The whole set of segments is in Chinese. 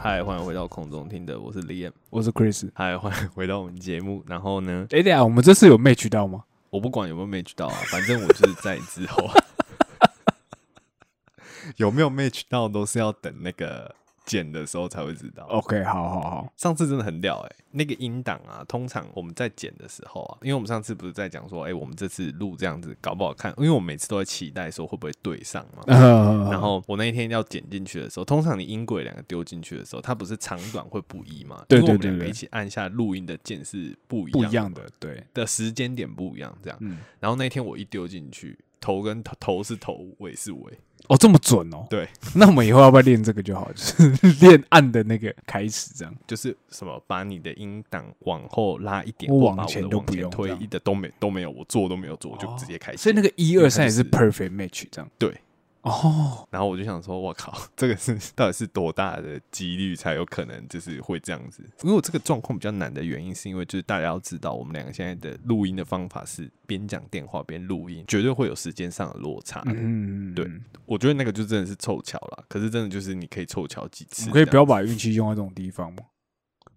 嗨，欢迎回到空中听的，我是 Liam。我是 Chris。嗨，欢迎回到我们节目。然后呢，哎、等一下我们这次有 match 到吗？我不管有没有 match 到啊，反正我就是在之后 有没有 match 到，都是要等那个剪的时候才会知道。OK，好好好，上次真的很屌哎、那个音档啊，通常我们在剪的时候啊，因为我们上次不是在讲说，哎、我们这次录这样子搞不好看，因为我每次都在期待说会不会对上嘛。呃，然后我那一天要剪进去的时候，通常你音轨两个丢进去的时候，它不是长短会不一嘛？对因为我们对对对两个一起按下录音的键是不一样不一样的的，对，的时间点不一样，这样。嗯，然后那天我一丢进去，头跟头头是头，尾是尾，哦，这么准哦，对，那我们以后要不要练这个就好？就是练按的那个开始这样。就是什么把你的音档往后拉一点，我往前都不用推一的都没都没有，我做都没有做，我就直接开始。所以那个一二三也是 perfect match 这样。对，哦，然后我就想说，我靠，这个是到底是多大的几率才有可能就是会这样子？因为我这个状况比较难的原因，是因为就是大家要知道，我们两个现在的录音的方法是边讲电话边录音，绝对会有时间上的落差。嗯，对我觉得那个就真的是凑巧了，可是真的就是你可以凑巧几次可以不要把运气用在这种地方吗？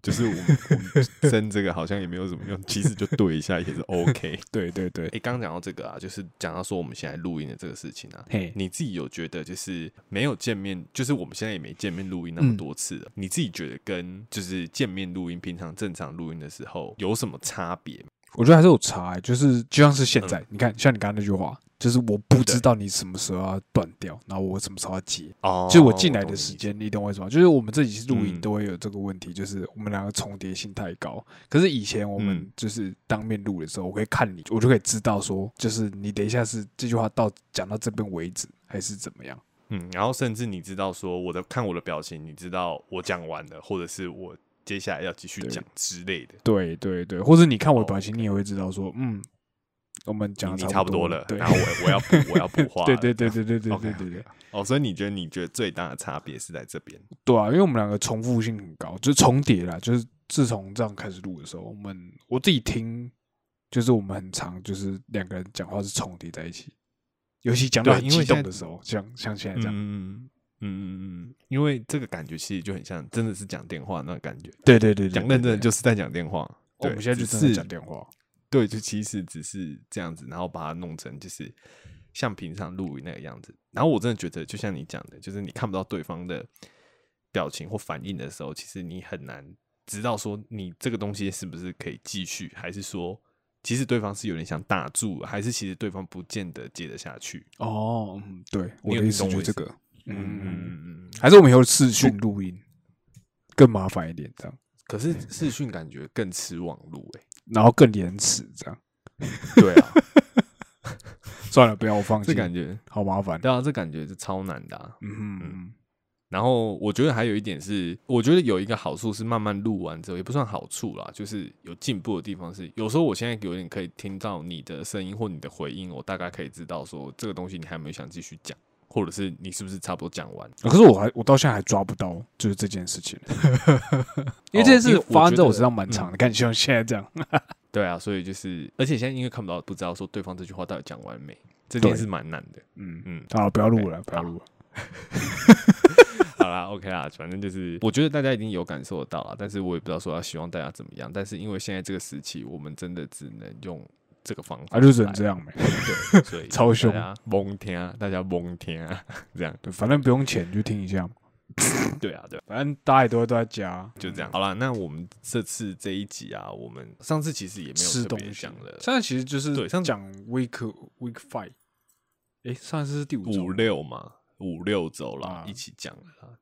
就是我们我们 争这个好像也没有什么用，其实就对一下也是 OK。对对对哎、，刚讲到这个啊，就是讲到说我们现在录音的这个事情啊，嘿，你自己有觉得就是没有见面，就是我们现在也没见面录音那么多次了，你自己觉得跟就是见面录音、平常正常录音的时候有什么差别？我觉得还是有差、欸，就是就像是现嗯在，你看，像你刚刚那句话，就是我不知道你什么时候要断掉，然后我什么时候要接。哦就是我进来的时间，你懂我意思吗？就是我们这几次录音嗯都会有这个问题，就是我们两个重叠性太高。可是以前我们嗯就是当面录的时候，我可以看你，我就可以知道说，就是你等一下是这句话到讲到这边为止，还是怎么样？嗯，然后甚至你知道说我的看我的表情，你知道我讲完了，或者是我接下来要继续讲之类的。对对对，或者你看我的表哦情，你也会知道说，嗯，我们讲的你你差不多了，然后我我要补 我要补话了，对对对对对对对对对。哦，所以你觉得你觉得最大的差别是在这边？对啊，因为我们两个重复性很高，就是重叠啦。就是自从这样开始录的时候，我们我自己听，就是我们很长，就是两个人讲话是重叠在一起，尤其讲到很激动的时候，像像现在这样。嗯嗯嗯嗯，因为这个感觉其实就很像真的是讲电话那个感觉，对对对对，讲认真的就是在讲电话。对我们现在就只真的是讲电话。对，就其实只是这样子，然后把它弄成就是像平常录音那个样子。然后我真的觉得，就像你讲的，就是你看不到对方的表情或反应的时候，其实你很难知道说你这个东西是不是可以继续，还是说其实对方是有点想打住，还是其实对方不见得接得下去。哦，嗯，对，我的意思这个。嗯嗯嗯，嗯嗯。还是我们以后视讯录音更麻烦一点，这样，可是视讯感觉更吃网路哎、然后更延迟，这样。对啊，算了，不要我放弃，这感觉好麻烦。对啊，这感觉是超难的、啊。嗯哼嗯然后我觉得还有一点是，我觉得有一个好处是慢慢录完之后也不算好处啦，就是有进步的地方是，有时候我现在有点可以听到你的声音或你的回应，我大概可以知道说这个东西你还有没有想继续讲，或者是你是不是差不多讲完。可是我还我到现在还抓不到，就是这件事情，因为这件事发生在我身上蛮长嗯的，看像现在这样，对啊，所以就是，而且现在因为看不到，不知道说对方这句话到底讲完没，这件事蛮难的。嗯嗯，好，不要录了，不要录了，好啦，OK 啦，反正就是，我觉得大家一定有感受得到啦，但是我也不知道说要希望大家怎么样，但是因为现在这个时期，我们真的只能用这个方法，啊，就只能这。样呗。对，所以 超凶蒙听啊，大家蒙听啊，这样，对，反正不用钱，就听一下嘛。对啊，对啊，反正大家也都会都在家，就这样。好了，那我们这次这一集啊，我们上次其实也没有特吃东西别讲了现在其实就是对上次讲 week week five，诶，上一次是第五五六嘛，五六周啦啊，一起讲。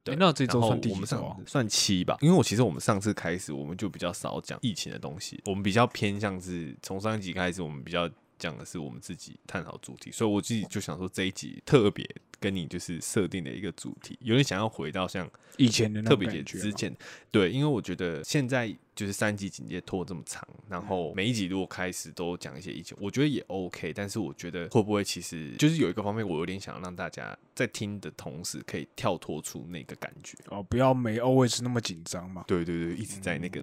对诶，那这周算第我们？算七吧，因为我其实我们上次开始我们就比较少讲疫情的东西，我们比较偏向是从上一集开始，我们比较讲的是我们自己探讨主题，所以我自己就想说这一集特别跟你就是设定的一个主题，有点想要回到像以前的那特别节种感觉之前，对，因为我觉得现在就是三级警戒拖这么长，然后每一集如果开始都讲一些意见，我觉得也 OK，但是我觉得会不会其实就是有一个方面，我有点想让大家在听的同时可以跳脱出那个感觉。哦，不要没 always 那么紧张嘛。对对对，一直在那个、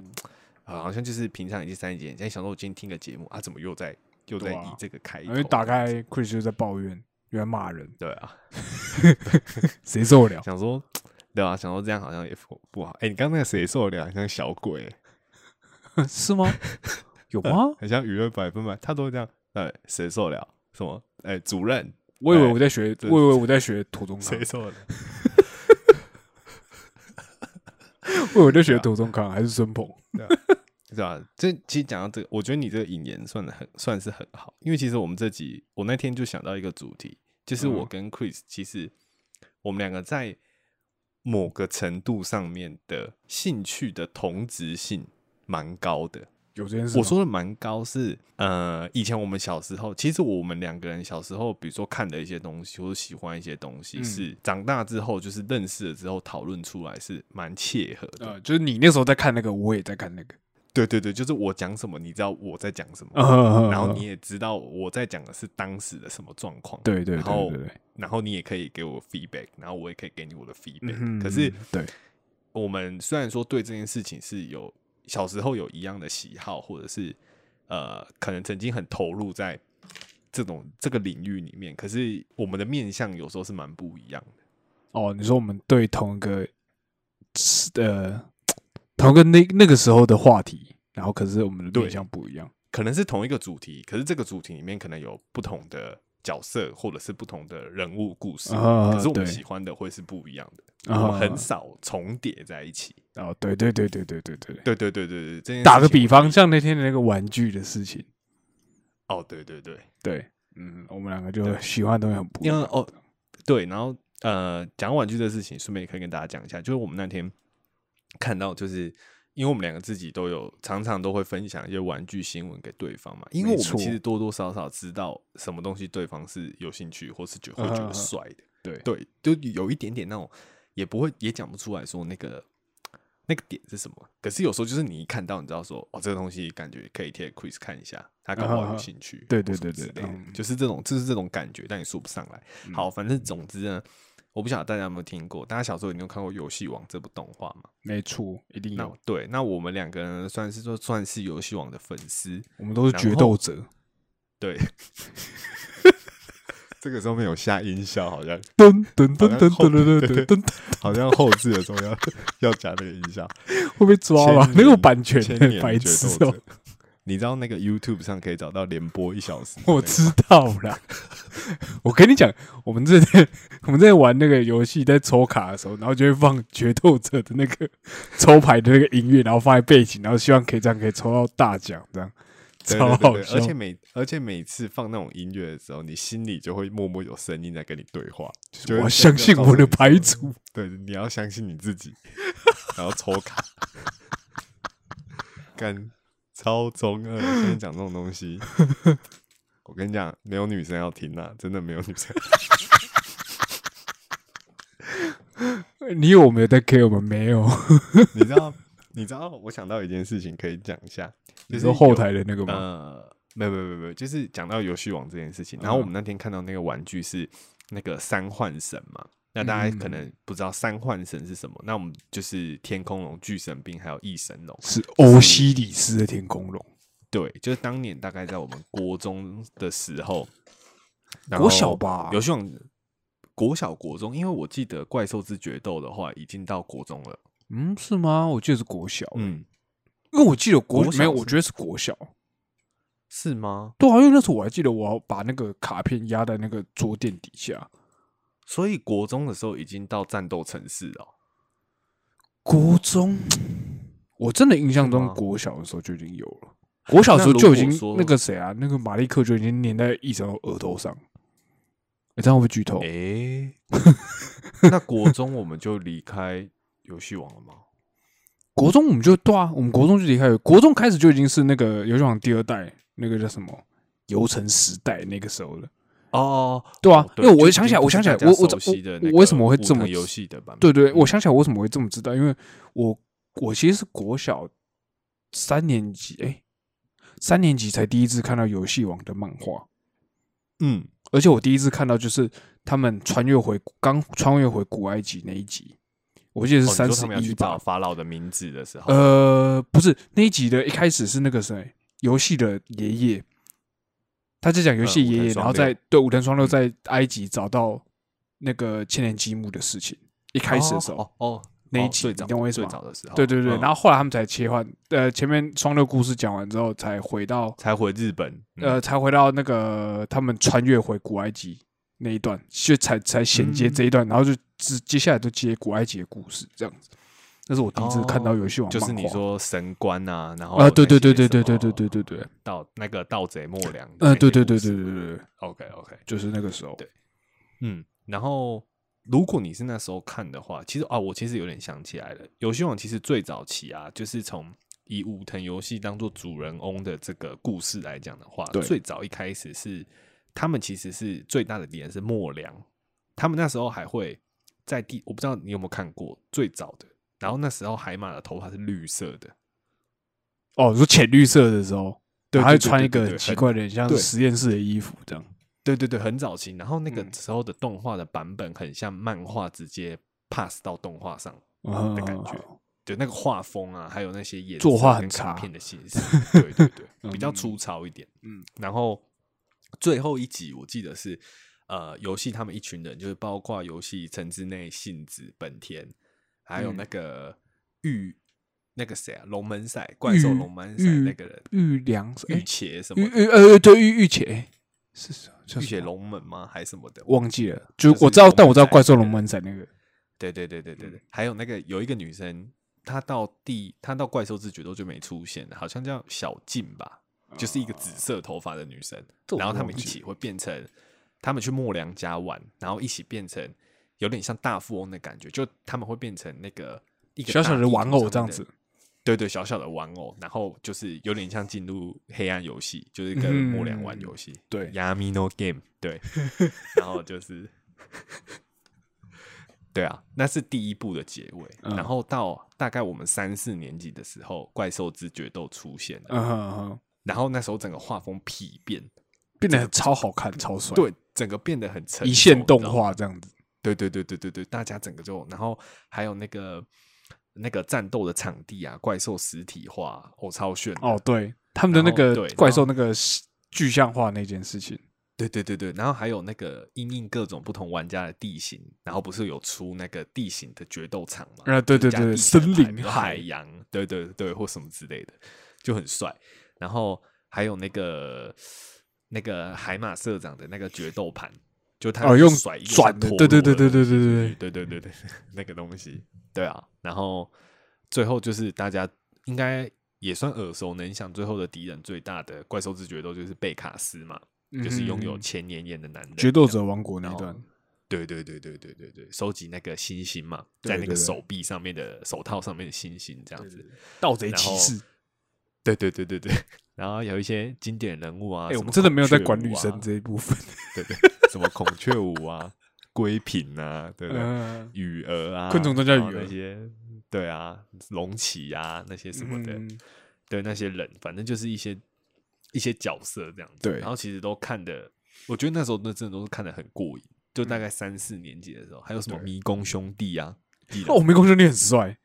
啊，好像就是平常已经三级警戒，现在想说我今天听个节目啊，怎么又在又在以这个开头因为打开 Chris 就在抱怨，又在骂人，对啊，谁受得了？想说对啊，想说这样好像也不不好。哎、你刚刚那个谁受得了？很像小鬼、是吗？有 吗？很像娱乐百分百，他都会这样。哎，谁受得了？什么？哎、主任，我以为我在学，这我以为我在学土中康谁，受得了？我以为我在学土中康还是孙鹏？是吧？这其实讲到这个，我觉得你这个引言算的很算是很好，因为其实我们这集我那天就想到一个主题，就是我嗯跟 Chris 其实我们两个在某个程度上面的兴趣的同质性蛮高的。有这件事？我说的蛮高是，呃，以前我们小时候，其实我们两个人小时候，比如说看的一些东西，或者喜欢一些东西，嗯是长大之后就是认识了之后讨论出来是蛮切合的。呃，就是你那时候在看那个，我也在看那个，对对对，就是我讲什么，你知道我在讲什么，然然后你也知道我在讲的是当时的什么状况，对对然后对对对，然后你也可以给我 feedback，然后我也可以给你我的 feedback。嗯可是对，我们虽然说对这件事情是有小时候有一样的喜好，或者是呃，可能曾经很投入在这种这个领域里面，可是我们的面向有时候是蛮不一样的。哦，你说我们对同一个呃同跟那那个时候的话题，然后可是我们的对象不一样，可能是同一个主题，可是这个主题里面可能有不同的角色或者是不同的人物故事，可是我们喜欢的会是不一样的，我们很少重叠在一起。哦，对对对对对对对对对对对对对，打个比方，像那天的那个玩具的事情。哦，对对对对，嗯，我们两个就喜欢的东西很不一样哦。对，然后呃，讲玩具的事情，顺便也可以跟大家讲一下，就是我们那天。看到，就是因为我们两个自己都有常常都会分享一些玩具新闻给对方嘛，因为我们其实多多少少知道什么东西对方是有兴趣，或是觉会觉得帅的，对对，就有一点点那种，也不会也讲不出来说那个。那个点是什么？可是有时候就是你一看到，你知道说哦，这个东西感觉可以贴 Chris 看一下，他搞不好有兴趣。对对对对就是这种，就是这种感觉，但你说不上来。好，反正总之呢，我不晓得大家有没有听过，大家小时候一定有看过《游戏王》这部动画嘛？没错，一定那有，对，那我们两个人算是说算是游戏王的粉丝，我们都是决斗者。对。这个时候没有下音效，好像噔噔噔噔好像后噔噔噔噔，好像后置的时候要 要加那个音效。会被抓吧？千那个版权白痴哦你知道那个 YouTube 上可以找到连播一小时？我知道啦。我跟你讲，我们这天 我们在玩那个游戏，在抽卡的时候，然后就会放决斗者的那个抽牌的那个音乐，然后放在背景，然后希望可以这样可以抽到大奖，这样超好笑。而且每而且每次放那种音乐的时候，你心里就会默默有声音在跟你对话，就我要相信我的牌主。组。对，你要相信你自己，然后抽卡，干超中二。跟你讲这种东西，我跟你讲，没有女生要听啊，真的没有女生。你以为我们有在 care，我们没有。你知道，你知道，我想到一件事情可以讲一下，就是你说后台的那个吗？呃，没有没有没有没有，就是讲到游戏王这件事情。嗯然后我们那天看到那个玩具是那个三幻神嘛，那大家可嗯能不知道三幻神是什么。那我们就是天空龙、巨神兵还有翼神龙。是欧西里斯的天空龙，对，就是当年大概在我们国中的时候，然国小吧？游戏王国小国中，因为我记得怪兽之决斗的话已经到国中了。嗯，是吗？我记得是国小，嗯，因为我记得国没有，我觉得是国小。是吗？对啊，因为那时候我还记得，我要把那个卡片压在那个桌垫底下。所以国中的时候已经到战斗城市了哦。国中，我真的印象中国小的时候就已经有了。国小的时候就已经那个谁啊，那个马利克就已经粘在医生额头上。你这样会不会剧透？诶，那国中我们就离开游戏王了吗？国中我们就对啊，我们国中就离开了，国中开始就已经是那个游戏王第二代，那个叫什么游城时代那个时候了。哦，对啊，因为我就想起来，我想起来，我我我我为什么会这么游戏的版本？对对，我嗯想起来为什么会这么知道，因为我我其实是国小三年级，哎、三年级才第一次看到游戏王的漫画，嗯，而且我第一次看到就是他们穿越回刚穿越回古埃及那一集，我记得是三十一吧？找法老的名字的时候，呃，不是那一集的一开始是那个谁，游戏的爷爷，他在讲游戏爷爷，然后在对武藤双六嗯。在埃及找到那个千年积木的事情，一开始的时候。哦哦，那一集你哦最早最懂我意思吗？早的时候，对对对，嗯。然后后来他们才切换，呃，前面双六故事讲完之后，才回到才回日本，嗯。呃，才回到那个他们穿越回古埃及那一段，就才才衔接嗯。这一段，然后就接接下来就接古埃及的故事，这样子。那是我第一次看到游戏王，哦就是你说神官啊，然后啊，对对对对对对对对对对，盗那个盗贼莫良，呃，对对对对对对对，，OK OK，就是那个时候，对。嗯，然后如果你是那时候看的话，其实啊，我其实有点想起来了，游戏王其实最早期啊，就是从以武藤游戏当做主人翁的这个故事来讲的话，对。最早一开始是他们其实是最大的敌人是莫良，他们那时候还会在第，我不知道你有没有看过最早的。然后那时候海马的头发是绿色的，哦，你说浅绿色的时候，对对对穿一个很很奇怪的，很像对实验室的衣服这样。对对对，很早期。然后那个嗯时候的动画的版本很像漫画直接 pass 到动画上嗯的感觉，对那个画风啊，还有那些颜色作画很差片的形式，对对对，比较嗯粗糙一点。嗯，然后最后一集我记得是呃，游戏他们一群人，就是包括游戏城之内信子、本田，还有嗯那个玉那个谁啊，龙门赛怪兽龙门赛那个人玉良玉哎，茄什么玉玉呃对玉玉茄是什么叫玉茄龙门吗？还是什么的？忘记了，就就是我知道，但我知道怪兽龙门赛那个，对对对对对嗯对，还有那个有一个女生，她到第她到怪兽之决斗就没出现，好像叫小静吧，就是一个紫色头发的女生，然后他们一起会变成，他们去莫良家玩，然后一起变成有点像大富翁的感觉，就他们会变成那个一个小小的玩偶这样子。对对，小小的玩偶，然后就是有点像进入黑暗游戏，就是跟莫良玩游戏。对 Yamino Game，对，然后就是，对啊，那是第一部的结尾。嗯然后到大概我们三四年级的时候，怪兽之决斗出现了，然后那时候整个画风丕变，变得超好看，超帅，对，整个变得很成一线动画这样子。对对对对对对，大家整个就，然后还有那个那个战斗的场地啊，怪兽实体化，哦，超炫哦，对，他们的那个怪兽那个具象化那件事情，对对对对，然后还有那个因应各种不同玩家的地形，然后不是有出那个地形的决斗场嘛？啊对对对森林海海洋，对对对，或什么之类的，就很帅。然后还有那个那个海马社长的那个决斗盘，就他哦用甩转的对对对对螺的东西对对对对对对，那个东西，对啊。然后最后就是大家应该也算耳熟能详，最后的敌人最大的怪兽之决斗就是贝卡斯嘛，就是拥有嗯千年眼的男人，决斗者王国那一段，对对对对对对对，收集那个星星嘛，对对对在那个手臂上面的手套上面的星星这样子。盗贼骑士。对对对对对，然后有一些经典人物啊，哎，我们真的没有在管女生这一部分。对对，什么孔雀舞啊、龟品啊，对不对？嗯，羽蛾啊，昆虫都叫羽蛾那些对啊，龙起啊那些什么的，嗯对那些人，反正就是一些一些角色这样子。对然后其实都看的，我觉得那时候那真的都是看的很过瘾。就大概三四年级的时候，还有什么迷宫兄弟啊，哦，迷宫兄弟很帅，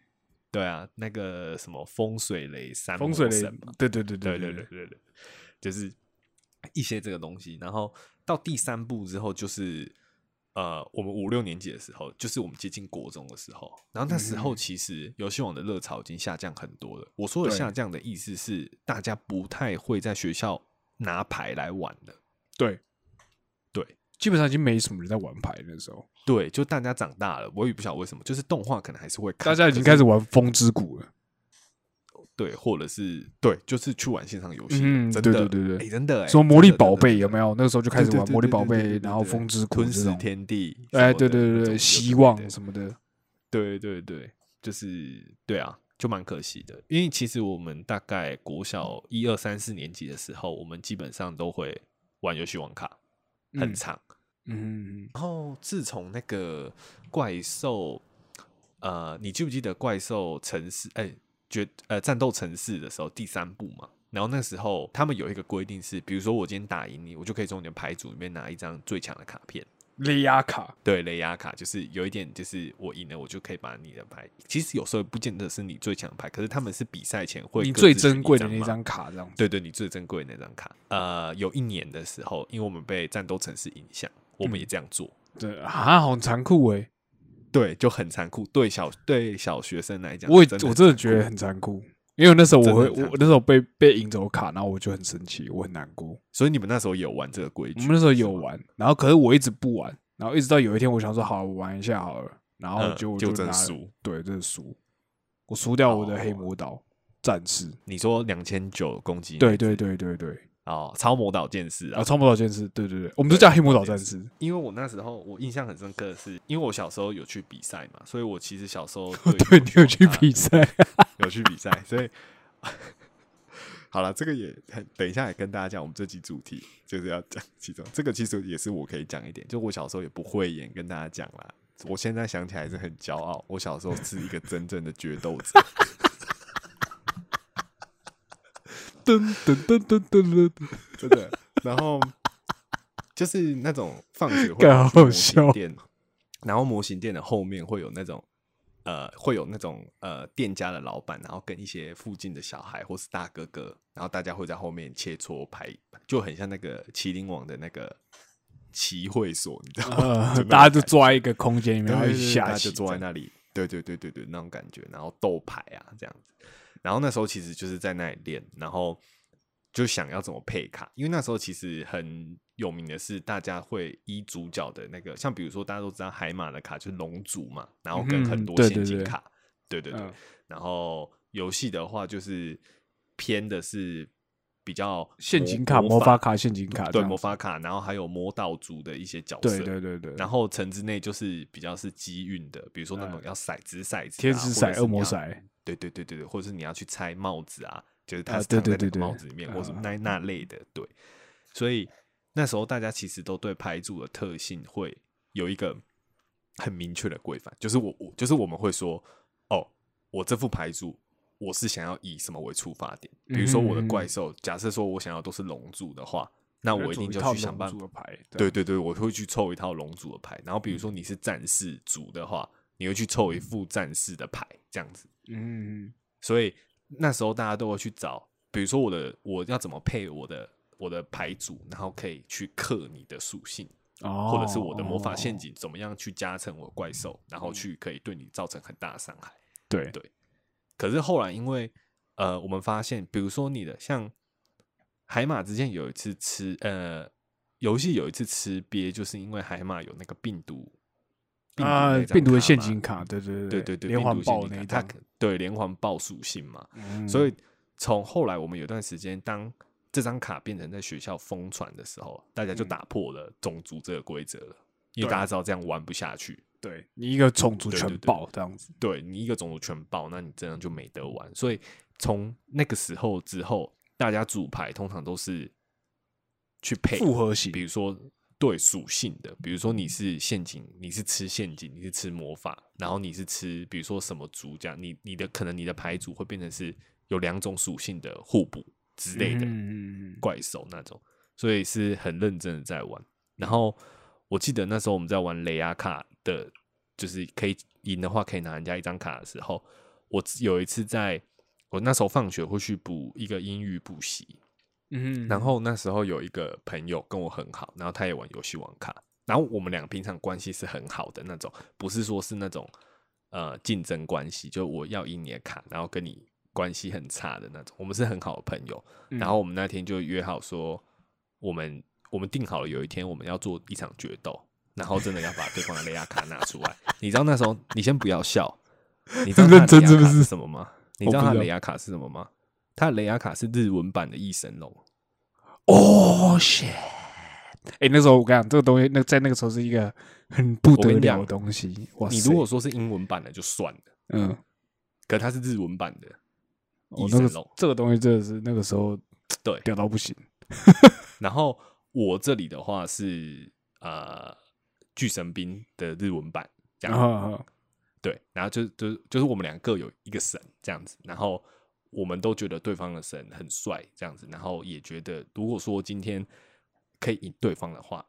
对啊，那个什么风水雷三风水雷对对对对对对对对对，就是一些这个东西。然后到第三部之后，就是呃，我们五六年级的时候，就是我们接近国中的时候。然后那时候嗯其实游戏网的热潮已经下降很多了。我说的下降的意思是，大家不太会在学校拿牌来玩了。对对基本上已经没什么人在玩牌那时候，对，就大家长大了，我也不晓得为什么，就是动画可能还是会看，大家已经开始玩风之谷了。对，或者是对，就是去玩线上游戏，嗯真的，对对对对哎真的，哎什么魔力宝贝有没有？那个时候就开始玩魔力宝贝然后对风之谷吞噬这种。天地，哎，对对对希望什么的，对对对，就是对啊，就蛮可惜的。因为其实我们大概国小一二三四年级的时候，我们基本上都会玩游戏网卡，很嗯长。嗯，然后自从那个怪兽，呃，你记不记得怪兽城市？哎、决呃战斗城市的时候第三部嘛？然后那时候他们有一个规定是，比如说我今天打赢你，我就可以从你的牌组里面拿一张最强的卡片。雷亚卡，对，雷亚卡就是有一点，就是我赢了，我就可以把你的牌。其实有时候不见得是你最强的牌，可是他们是比赛前会你最珍贵的那张卡，这样。对对，你最珍贵的那张卡。呃，有一年的时候，因为我们被战斗城市影响，我们也这样做。对啊，好残酷哎！对，就很残酷。对小对小学生来讲，我也真我真的觉得很残酷，因为那时候我会，我那时候被被赢走卡，然后我就很生气，我很难过。所以你们那时候有玩这个规矩？我们那时候，有玩，然后可是我一直不玩，然后一直到有一天我想说好，我玩一下好了，然后嗯就就就，真输。对，这是输，我输掉我的黑哦魔岛战士。你说两千九攻击？对对对对对，哦，超魔导剑士啊啊，。超魔岛剑士，对对对，我们都叫黑魔岛战士。因为我那时候我印象很深刻的是，因为我小时候有去比赛嘛，所以我其实小时候 对你有去比赛。有去比赛，所以 好了，这个也很等一下也跟大家讲，我们这集主题就是要讲其中这个，其实也是我可以讲一点，就我小时候也不会演，跟大家讲啦。我现在想起来是很骄傲，我小时候是一个真正的决斗者。噔噔噔噔噔噔噔，真的。然后就是那种放学会干好笑型店，然后模型店的后面会有那种呃，会有那种呃店家的老板，然后跟一些附近的小孩或是大哥哥，然后大家会在后面切磋牌，就很像那个麒麟王的那个棋会所，你知道吗？大家就坐在一个空间里面，然后下就坐在那里，对对对对对，那种感觉，然后斗牌啊这样子。然后那时候其实就是在那里练，然后就想要怎么配卡，因为那时候其实很有名的是，大家会依主角的那个，像比如说大家都知道海马的卡就是龙族嘛，然后跟嗯很多对对对陷阱卡，对对对。嗯然后游戏的话就是偏的是比较陷阱卡、魔法卡、陷阱卡这对，魔法卡，然后还有魔道族的一些角色，对对对。对，然后城之内就是比较是机运的，比如说那种嗯。要骰子骰子啊、天使骰、恶魔骰，对对对对对，或者是你要去猜帽子啊，就是它啊是藏在帽子里面，或是嗯那那类的，对。所以那时候大家其实都对牌组的特性会有一个很明确的规范，就是我我就是我们会说，哦，我这副牌组我是想要以什么为出发点，比如说我的嗯怪兽，假设说我想要都是龙族的话，那我一定就套去想办法龙珠的牌，对对对，我会去凑一套龙族的牌，然后比如说你是战士族的话，你会去凑一副战士的牌，这样子。嗯，所以那时候大家都会去找，比如说我的我要怎么配我的我的牌组，然后可以去克你的属性，哦，或者是我的魔法陷阱，怎么样去加成我怪兽，然后去可以对你造成很大的伤害。对。对可是后来因为呃，我们发现，比如说你的像海马之前有一次吃呃，游戏有一次吃鳖，就是因为海马有那个病毒啊，病毒的陷阱卡，对对对对对，连环病毒陷爆那一张。阱卡它可，对连环爆属性嘛，嗯。所以从后来我们有段时间，当这张卡变成在学校疯传的时候，大家就嗯。打破了种族这个规则了，因为大家知道这样玩不下去。对。你一个种族全爆这样子，对你一个种族全爆，那你这样就没得玩。所以从那个时候之后，大家组牌通常都是去配复合型比如说对属性的，比如说你是陷阱，你是吃陷阱，你是吃魔法，然后你是吃比如说什么族这样，你你的可能你的牌组会变成是有两种属性的互补之类的嗯，怪兽那种，所以是很认真的在玩。然后我记得那时候我们在玩雷亚卡的，就是可以赢的话可以拿人家一张卡的时候，我有一次在我那时候放学会去补一个英语补习，嗯，然后那时候有一个朋友跟我很好，然后他也玩游戏网卡，然后我们俩平常关系是很好的那种，不是说是那种呃竞争关系，就我要赢你的卡，然后跟你关系很差的那种，我们是很好的朋友。嗯然后我们那天就约好说，我们我们定好了有一天我们要做一场决斗，然后真的要把对方的雷亚卡拿出来。你知道那时候你先不要笑，你知道他认的雷亚卡真是不是什么吗？你知道他的雷亚卡是什么吗？他的雷亚卡是日文版的异神龙。哦 shit！哎，那时候我跟你讲，这个东西，那在那个时候是一个很不得了的东西。哇塞，你如果说是英文版的就算了，嗯，可它是日文版的我那个。这个东西真的是那个时候对，屌到不行。然后我这里的话是呃巨神兵的日文版这样，啊，对，然后就就就是我们两个各有一个神这样子，然后我们都觉得对方的神很帅这样子，然后也觉得如果说今天可以赢对方的话，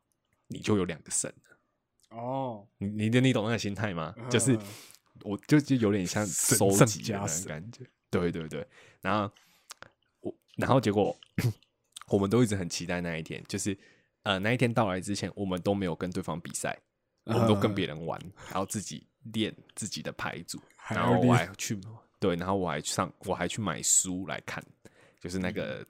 你就有两个神了。哦，你你的你懂那个心态吗？就是嗯我就就有点像收圣集的那种加神感觉。对对对，然后我然后结果 我们都一直很期待那一天，就是呃那一天到来之前，我们都没有跟对方比赛，我们都跟别人玩，然后自己练自己的牌组，然后我还要去对，然后我还去上，我还去买书来看，就是那个。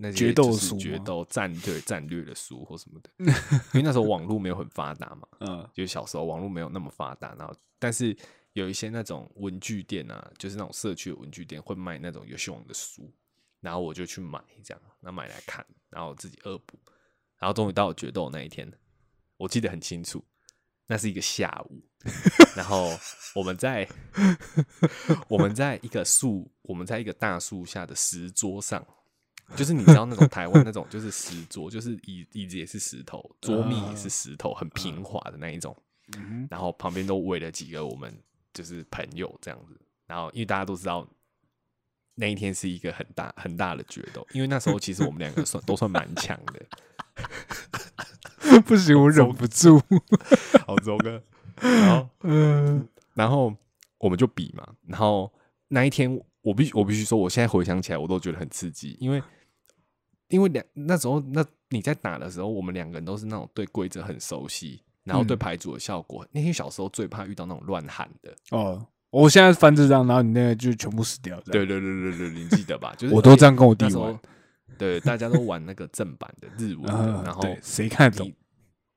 那些决斗是书决斗战略战略的书或什么的，因为那时候网络没有很发达嘛，嗯就是小时候网络没有那么发达，然后但是有一些那种文具店啊，就是那种社区的文具店会卖那种游戏王的书，然后我就去买这样，那买来看，然后自己恶补，然后终于到了决斗那一天，我记得很清楚，那是一个下午，然后我们在 我们在一个树，我们在一个大树下的石桌上。就是你知道那种台湾那种就是石桌，就是椅椅子也是石头，桌面也是石头，很平滑的那一种。嗯然后旁边都围了几个我们就是朋友这样子。然后因为大家都知道那一天是一个很大很大的决斗，因为那时候其实我们两个算都算蛮强的。哼，不行，我忍不住。好周哥，然后嗯然后我们就比嘛。然后那一天我必须我必须说，我现在回想起来我都觉得很刺激，因为因为两那时候那你在打的时候，我们两个人都是那种对规则很熟悉。然后对嗯牌组的效果，那天小时候最怕遇到那种乱喊的，哦，我现在翻这张，然后你那个就全部死掉。对对对对对，你记得吧？就是我都这样跟我弟玩。对，大家都玩那个正版的日文然后谁看懂你？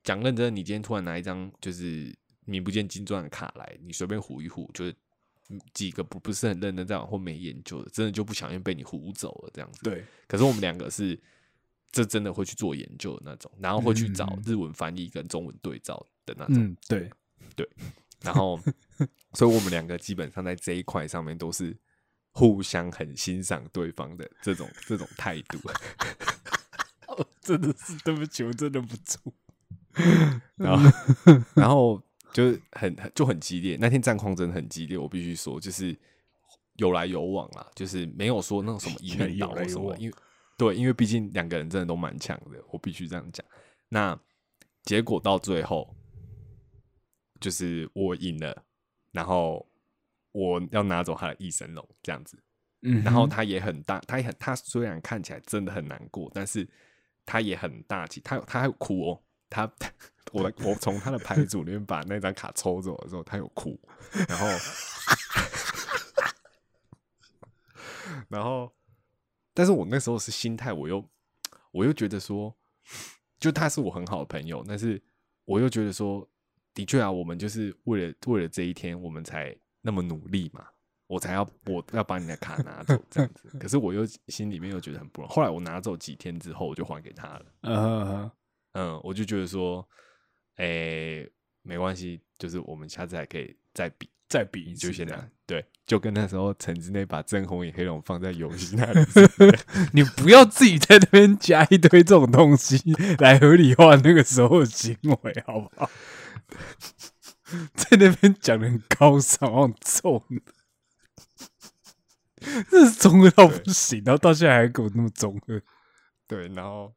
讲认真，你今天突然拿一张就是名不见经传的卡来，你随便唬一唬，就是几个不不是很认真在往后没研究的，真的就不小心被你唬走了这样子。对，可是我们两个是这真的会去做研究的那种，然后会去找嗯日文翻译跟中文对照的那种，嗯，对，然后 所以我们两个基本上在这一块上面都是互相很欣赏对方的这种 这种态度。真的是对不起，我真的不住。然后 然后就是很很就很激烈，那天战况真的很激烈，我必须说，就是有来有往啦，就是没有说那种什么一面倒什么，因为对，因为毕竟两个人真的都蛮强的，我必须这样讲。那结果到最后，就是我赢了，然后我要拿走他的异神龙这样子，嗯，然后他也很大，他也很，他虽然看起来真的很难过，但是他也很大气，他他还有哭哦，他 我我从他的牌组里面把那张卡抽走的时候，他有哭，然后 然后，但是我那时候是心态，我又我又觉得说，就他是我很好的朋友，但是我又觉得说，的确啊，我们就是为了为了这一天，我们才那么努力嘛。我才要我要把你的卡拿走这样子，可是我又心里面又觉得很不容易。后来我拿走几天之后，我就还给他了。嗯我就觉得说，诶、没关系，就是我们下次还可以再比，再比就先拿次这样。对，就跟那时候橙之内把真红与黑龙放在游戏那里 你不要自己在那边加一堆这种东西来合理化那个时候的行为，好不好？在那边讲的很高尚，我想揍你！这是中二到不行，然后到现在还给我那么中二。对，然后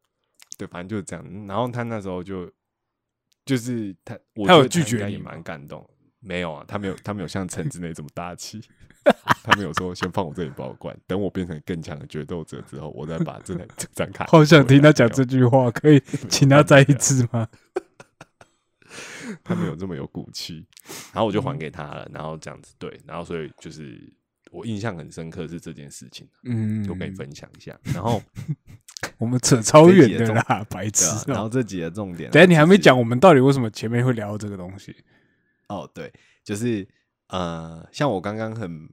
对，反正就是这样。然后他那时候就就是他，我他有拒绝你吗蛮感动。没有啊，他没有，他没有像橙子那这么大气。他没有说先放我这里保管，等我变成更强的决斗者之后，我再把这台这张卡。好想听他讲这，句话，可以请他再一次吗？他没有这么有骨气。然后我就还给他了，然后这样子对，然后所以就是我印象很深刻是这件事情，嗯，就跟你分享一下。然后 我们扯超远的的啦，白痴然后这集的重点啊，等下你还没讲，我们到底为什么前面会聊到这个东西？哦，对，就是呃，像我刚刚很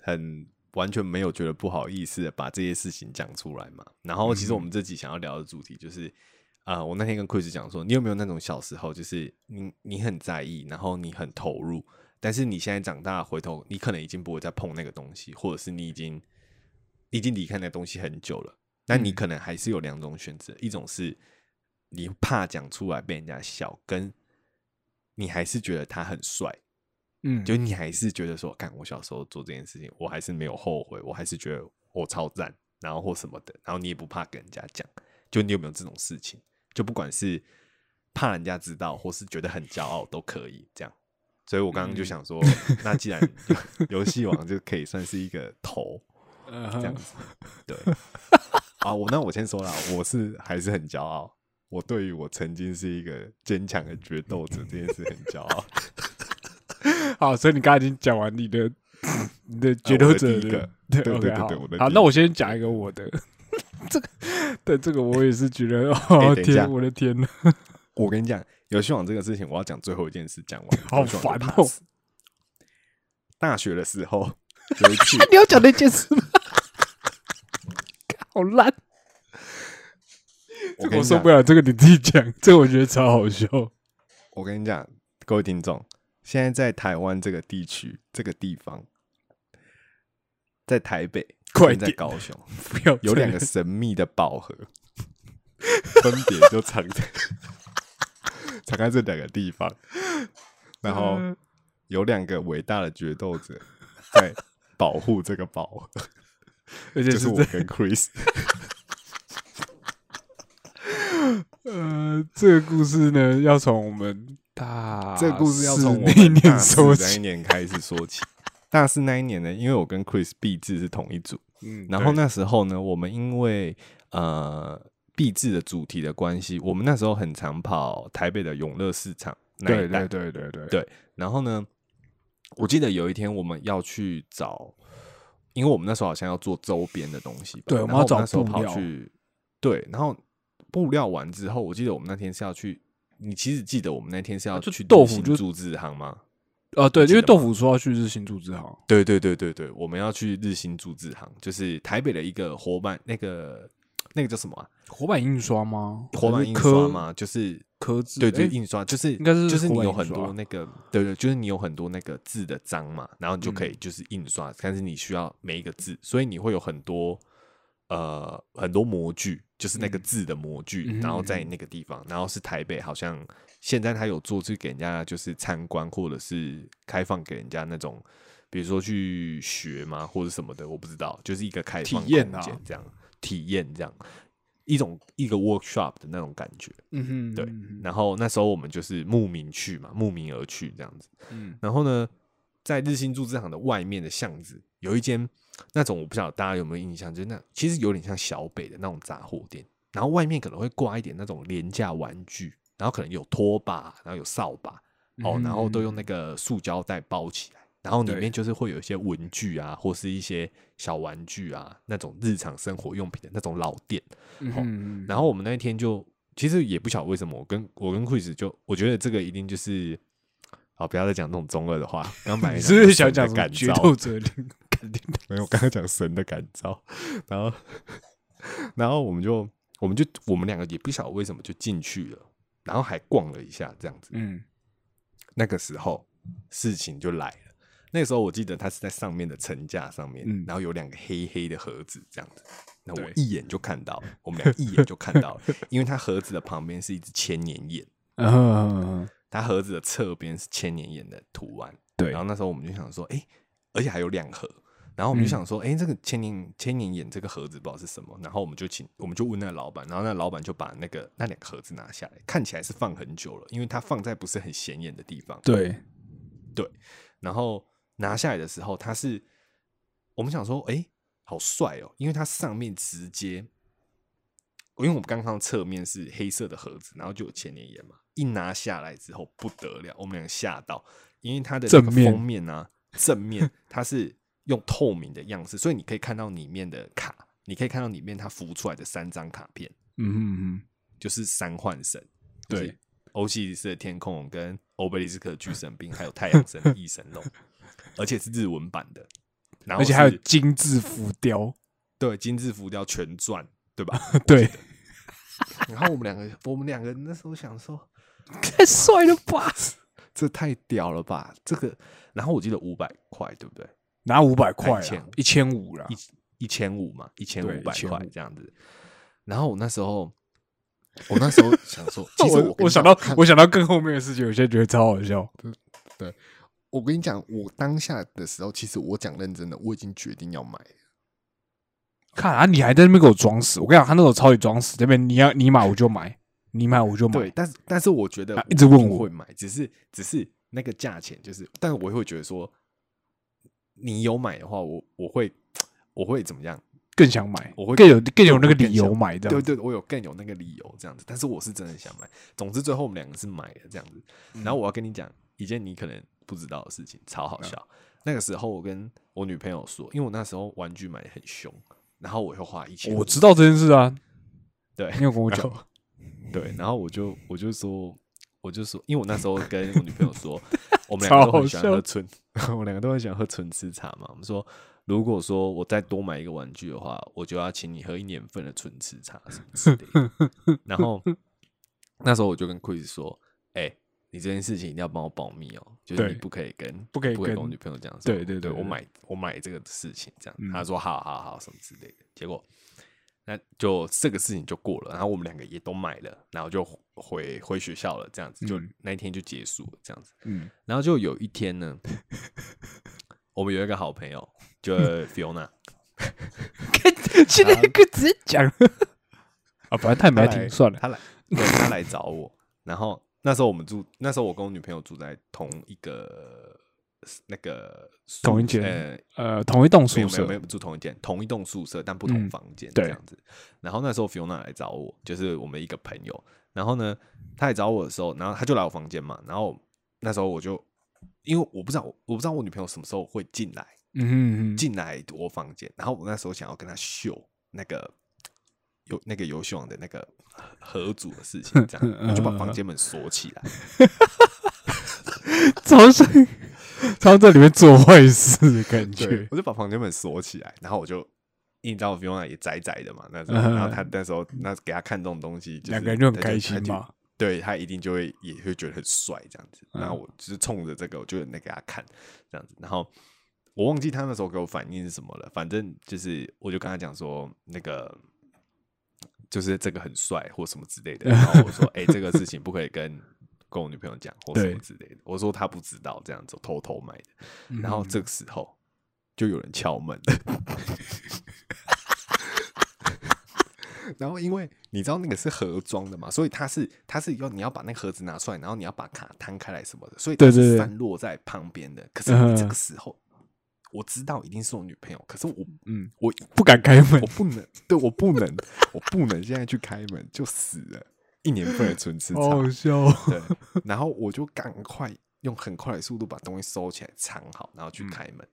很完全没有觉得不好意思的把这些事情讲出来嘛。然后其实我们这集想要聊的主题就是，啊，我那天跟 Chris 讲说，你有没有那种小时候，就是你你很在意，然后你很投入，但是你现在长大回头，你可能已经不会再碰那个东西，或者是你已经你已经离开那个东西很久了，那你嗯可能还是有两种选择，一种是你怕讲出来被人家笑，跟你还是觉得他很帅，嗯，就你还是觉得说，干我小时候做这件事情，我还是没有后悔，我还是觉得我超赞，然后或什么的，然后你也不怕跟人家讲，就你有没有这种事情？就不管是怕人家知道，或是觉得很骄傲，都可以这样。所以我刚刚就想说，那既然游戏王就可以算是一个头嗯这样子，对。啊，我那我先说了，我是还是很骄傲。我对于我曾经是一个坚强的决斗者这件事很骄傲。好，所以你刚才已经讲完你的你的决斗者的对对对对对我的好，那我先讲一个我的，这个 对这个我也是觉得，哦天，我的天呐，我跟你讲，游戏网这个事情，我要讲最后一件事，讲完好烦哦。大学的时候有一次，你要讲那件事吗？好烂，这个我受不了，这个你自己讲，这个我觉得超好笑。我跟你讲，各位听众，现在在台湾这个地区、这个地方，在台北、快点高雄，不要有两个神秘的宝盒，分别就藏在藏在这两个地方，然后嗯有两个伟大的决斗者在保护这个宝盒，而且就是是我跟 Chris。呃，这个故事呢，要从我们大这个故事要从我们大年四说起。那一年开始说起。大四那一年呢，因为我跟 Chris 毕志是同一组，嗯然后？那时候呢，我们因为呃毕制的主题的关系，我们那时候很常跑台北的永乐市场那对一带对对对对对然后呢，我记得有一天我们要去找，因为我们那时候好像要做周边的东西吧，对我们要找那时候跑布料去，对，然后布料完之后，我记得我们那天是要去，你其实记得我们那天是要去豆腐竹子行吗？哦，对，因为豆腐说要去日新铸字行，对对对对对，我们要去日新铸字行，就是台北的一个活板，那个那个叫什么啊？活版印刷吗？活板印刷吗？就是刻字？对对，印刷就是应该是就是你有很多那个，对对，就是你有很多那个字的章嘛，然后你就可以嗯就是印刷，但是你需要每一个字，所以你会有很多呃很多模具，就是那个嗯字的模具，嗯然后在那个地方，然后是台北好像现在他有做去给人家就是参观或者是开放给人家那种。比如说去学嘛，或者什么的，我不知道，就是一个开放体验啊空间这样，体验这样一种一个 workshop 的那种感觉。嗯哼，对嗯然后那时候我们就是慕名去嘛，慕名而去这样子。嗯然后呢，在日新铸制行的外面的巷子有一间那种，我不晓得大家有没有印象，就是那其实有点像小北的那种杂货店，然后外面可能会挂一点那种廉价玩具，然后可能有拖把，然后有扫把，哦，嗯然后都用那个塑胶袋包起来。然后里面就是会有一些文具啊，或是一些小玩具啊，那种日常生活用品的那种老店。嗯，然后我们那一天就其实也不晓得为什么，我跟我跟 Chris 就我觉得这个一定就是，好，不要再讲那种中二的话。刚本来你是不是想神讲决斗者灵 没有，我刚刚讲神的感召，然后 然后我们就我们就我们两个也不晓得为什么就进去了，然后还逛了一下这样子。嗯。那个时候事情就来了。那时候我记得它是在上面的层架上面，嗯。然后有两个黑黑的盒子这样子。那我一眼就看到，我们俩一眼就看到了，因为它盒子的旁边是一只千年眼，嗯，它盒子的侧边是千年眼的图案。对。然后那时候我们就想说，哎、而且还有两盒，然后我们就嗯想说，哎、这个千年千年眼这个盒子不知道是什么，然后我们就请我们就问那个老板，然后那个老板就把那个那两个盒子拿下来，看起来是放很久了，因为它放在不是很显眼的地方。对对，然后拿下来的时候，它是我们想说，哎、好帅哦，因为它上面直接，因为我们刚刚侧面是黑色的盒子，然后就有千年眼嘛，一拿下来之后不得了，我们两个吓到，因为它的封面啊，正面它是用透明的样式，所以你可以看到里面的卡，你可以看到里面它浮出来的三张卡片，嗯哼嗯就是三幻神，对，欧西里斯的天空跟欧贝利斯克的巨神兵，还有太阳神的异神龙，而且是日文版的，然后而且还有是精致浮雕，对金字浮雕全钻，对吧？对，然后我们两个，我们两个那时候想说，太帅了吧！这太屌了吧？这个，然后我记得五百块，对不对？拿五百块一千啊，一千五啦，一一千五嘛，一千五百块这样子。然后我那时候我那时候想说，其实我想到我想到更后面的事情，我现在觉得超好笑。对我跟你讲，我当下的时候，其实我讲认真的，我已经决定要买了。看啊，你还在那边给我装死！我跟你讲，他那种超级装死，这边你要你买我就买，你买我就买。对，但是但是我觉得啊一直问我会买，只是只是那个价钱，就是，但是我会觉得说，你有买的话，我我会 我会怎么样？更想买，我会更有更有那个理由买这样。对对，我有更有那个理由这样子，但是我是真的想买。总之最后我们两个是买了这样子。嗯然后我要跟你讲一件你可能不知道的事情，超好笑。那个时候我跟我女朋友说，因为我那时候玩具买的很凶，然后我又花一千，我知道这件事啊，对，你有跟我讲后，对，然后我就我就说，我就说，因为我那时候跟我女朋友说，我们两个都很喜欢喝纯，我们两个都很喜欢喝纯吃茶嘛。我们说，如果说我再多买一个玩具的话，我就要请你喝一年份的纯吃茶什么之类的。然后 那时候我就跟 Chris 说，哎、你这件事情一定要帮我保密哦，就是你不可以跟不可以跟我女朋友这样说。对对对对我买我买这个事情这样，嗯他说好好好什么之类的，结果那就这个事情就过了，然后我们两个也都买了，然后就回回学校了，这样子就嗯那一天就结束了，这样子。嗯，然后就有一天呢，我们有一个好朋友，就 Fiona，现在可以直接讲啊，反正他也没听，算了。他来，对他来找我，然后那时候我们住，那时候我跟我女朋友住在同一个那个同一间呃呃，同一栋宿舍有没有没有住同一间，同一栋宿舍，但不同嗯房间对这样子。然后那时候 Fiona 来找我，就是我们一个朋友。然后呢，他来找我的时候，然后他就来我房间嘛。然后那时候我就因为我不知道，我不知道我女朋友什么时候会进来，嗯进来我房间。然后我那时候想要跟她秀那个有那个游戏王的那个合组的事情，这样 我就把房间门锁起来。超像超在里面做坏事的感觉，。我就把房间门锁起来，然后我就。你知道 Fiona 也宅宅的嘛，那时候，嗯然后他那时候那给他看这种东西，就是两个人就很他开心嘛。对他一定就会也会觉得很帅这样子。嗯然后我就是冲着这个，我就那给他看这样子。然后我忘记他那时候给我反应是什么了，反正就是我就跟他讲说，那个就是这个很帅或什么之类的。然后我说，哎、这个事情不可以跟跟我女朋友讲或什么之类的。我说他不知道这样子，偷偷买的。嗯然后这个时候就有人敲门了。然后，因为你知道那个是盒装的嘛，所以它是它是要你要把那个盒子拿出来，然后你要把卡摊开来什么的，所以它散落在旁边的。可是这个时候，我知道一定是我女朋友，可是我嗯，我不敢开门我，不能，对我不能，我不能现在去开门，就死了，一年份的存吃茶。好好笑哦。对，然后我就赶快用很快的速度把东西收起来藏好，然后去开门，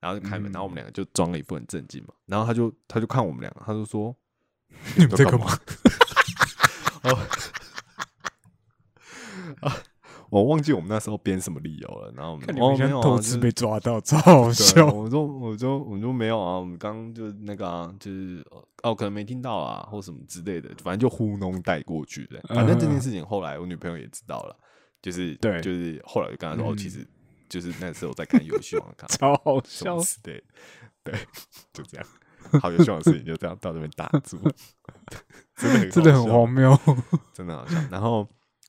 然后就开门，然后我们两个就装了一副很震惊嘛，然后他就他就看我们两个，他就说 你们在干嘛 嘛？？哦，啊，我忘记我们那时候编什么理由了，然后我们像哦没有啊就是偷吃被抓到，超好笑。我说，我说，我说没有啊，我们刚刚就那个啊，就是哦，可能没听到啊，或什么之类的，反正就糊弄带过去的。反正这件事情后来我女朋友也知道了，就是嗯对就是后来就跟她说，哦，嗯其实就是那时候在看游戏王卡 超好笑什么，之类的，对，就这样。好，游戏王的事情就这样到这边打住，真的很真的很荒谬。真的好笑。然后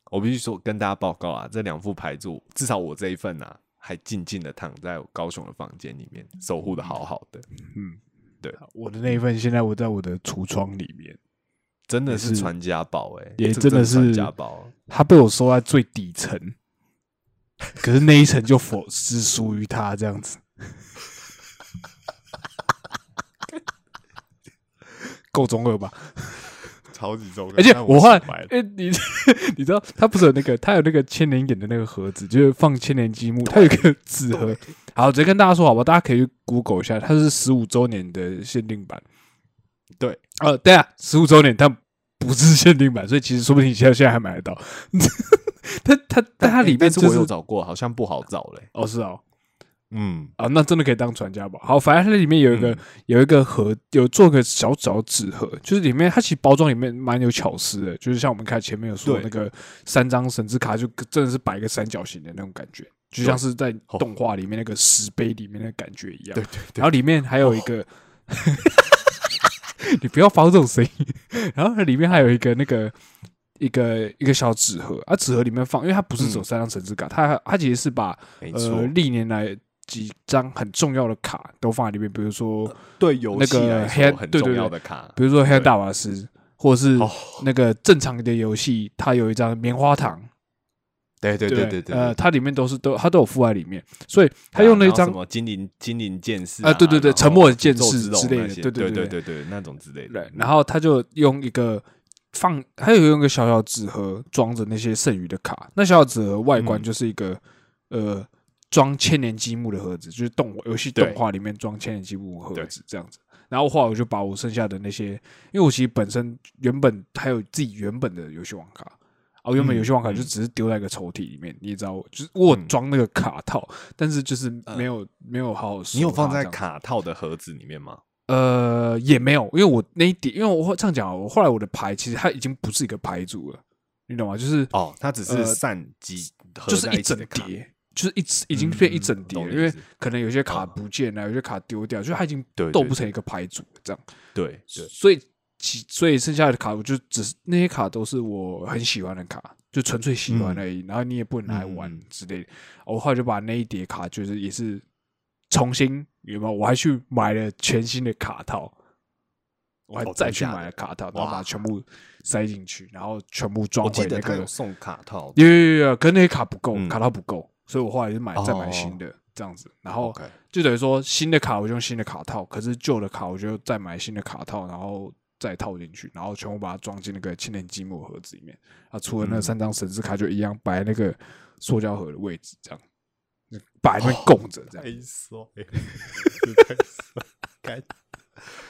我必须说跟大家报告啊，这两副牌组，至少我这一份啊，还静静的躺在高雄的房间里面，守护的好好的，嗯，对，我的那一份现在我在我的橱窗里面，真的是是传家宝哎、也真的是传家宝。它被我收在最底层，可是那一层就否是属于他这样子，够中二吧？超级重要，而且我后来失败了，哎、你 你知道他不是有那个，他有那个千年眼的那个盒子，就是放千年积木，它有个 纸盒。好，直接跟大家说好吧，大家可以去 Google 一下，它是十五周年的限定版。对，呃，对啊，十五周年，但不是限定版，所以其实说不定你现在现在还买得到。它它但它里面但就是是我有找过，好像不好找嘞、哦是哦嗯，啊，那真的可以当传家宝。好，反正它里面有一个、嗯。有一个盒，有做个小小纸盒，就是里面它其实包装里面蛮有巧思的，就是像我们看前面有说对那个三张神之卡，就真的是摆一个三角形的那种感觉，就像是在哦。动画里面那个石碑里面的感觉一样。对对对。然后里面还有一个，你不要发出这种声音。然后它里面还有一个那个一个一个小纸盒，啊，纸盒里面放，因为它不是只有嗯。三张神之卡，它它其实是把呃，历年来几张很重要的卡都放在里面，比如说对游那个黑暗很重要的卡，比如说黑暗大法师，或者是哦。那个正常的游戏，它有一张棉花糖，对对对。对对对，呃，它里面都是都它都有附在里面，所以他用了一张什么精灵精灵剑士啊对对对沉默的剑士之类的对对对对对。对那种之类的，对，然后他就用一个放，他有用一个小小纸盒装着那些剩余的卡。那小小纸盒外观嗯。就是一个、呃装千年积木的盒子，就是动游戏对动画里面装千年积木盒子这样子。然后后来我就把我剩下的那些，因为我其实本身原本还有自己原本的游戏王卡。哦，原本嗯游戏王卡就嗯只是丢在一个抽屉里面，你也知道，就是我装那个卡套，但是就是没有、没有好好你有放在卡套的盒子里面吗？呃，也没有，因为我那一点，因为我会这样讲啊，我后来我的牌其实它已经不是一个牌组了，你懂吗？就是哦，它只是呃散几合就是一整叠，就是一已经变一整嗯叠了，因为可能有些卡嗯不见了，有些卡丢掉，就是它已经斗不成一个牌组了这样，对对，所以其所以剩下的卡，我就只是那些卡都是我很喜欢的卡，就纯粹喜欢嗯而已，然后你也不能来玩嗯之类的。我后来就把那一叠卡，就是也是重新有没有？我还去买了全新的卡套，我还哦再去买了卡套，然后把它全部塞进去，然后全部装回那个。送卡套有有有有，可是那些卡不够，嗯。卡套不够，所以我后来就买再买哦新的这样子，然后就等于说新的卡我就用新的卡套，可是旧的卡我就再买新的卡套，然后再套进去，然后全部把它装进那个千年积木盒子里面。啊，除了那嗯。三张神之卡就一样摆在那个塑胶盒的位置，这样。就 摆在那供着，这样。太帅，这太帅，干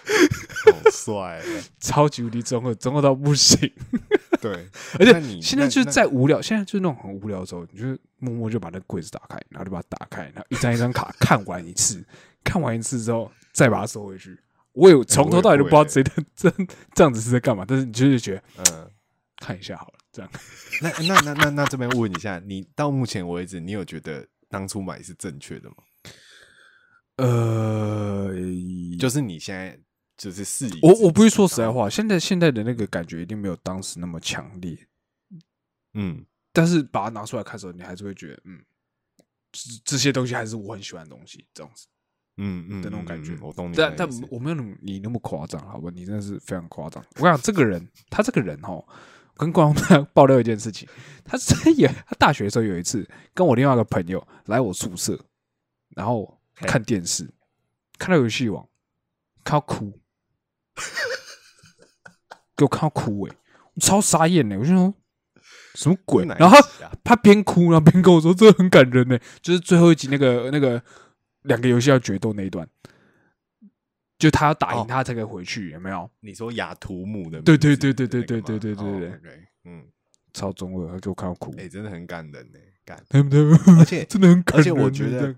好帅欸，超级无敌综合，综合到不行。对，而且现在就是在无聊，现在就是那种很无聊的时候，你就默默就把那个柜子打开，然后就把它打开，然后一张一张卡看完一次，看完一次之后再把它收回去。我有从头到尾都不知道这这这样子是在干嘛，但是你就是觉得嗯，看一下好了，这样。那那那那那这边问一下，你到目前为止，你有觉得当初买是正确的吗？呃，就是你现在就是事宜，我我不会说实在，话，现在现在的那个感觉一定没有当时那么强烈，嗯，但是把它拿出来看的时候，你还是会觉得，嗯，这这些东西还是我很喜欢的东西，这样子。嗯嗯的那种感觉嗯嗯我懂你但，但我没有你那么夸张，好吧？你真的是非常夸张。我跟你讲，这个人，他这个人哦，跟观众 爆料一件事情，他是也他大学的时候有一次跟我另外一个朋友来我宿舍，然后看电视，看到游戏王，看到哭，给我看到哭诶、我超傻眼呢、我就说什么鬼？然后他边哭然后边跟我说：“这很感人呢、就是最后一集那个那个两个游戏要决斗那一段，就他要打赢哦他才可以回去，有没有？你说雅图姆的对对对对对对对对对哦对嗯，超中二，他给我看到哭，哎，真的很感人呢，感，对不对？而且 真的很感人。而且我觉得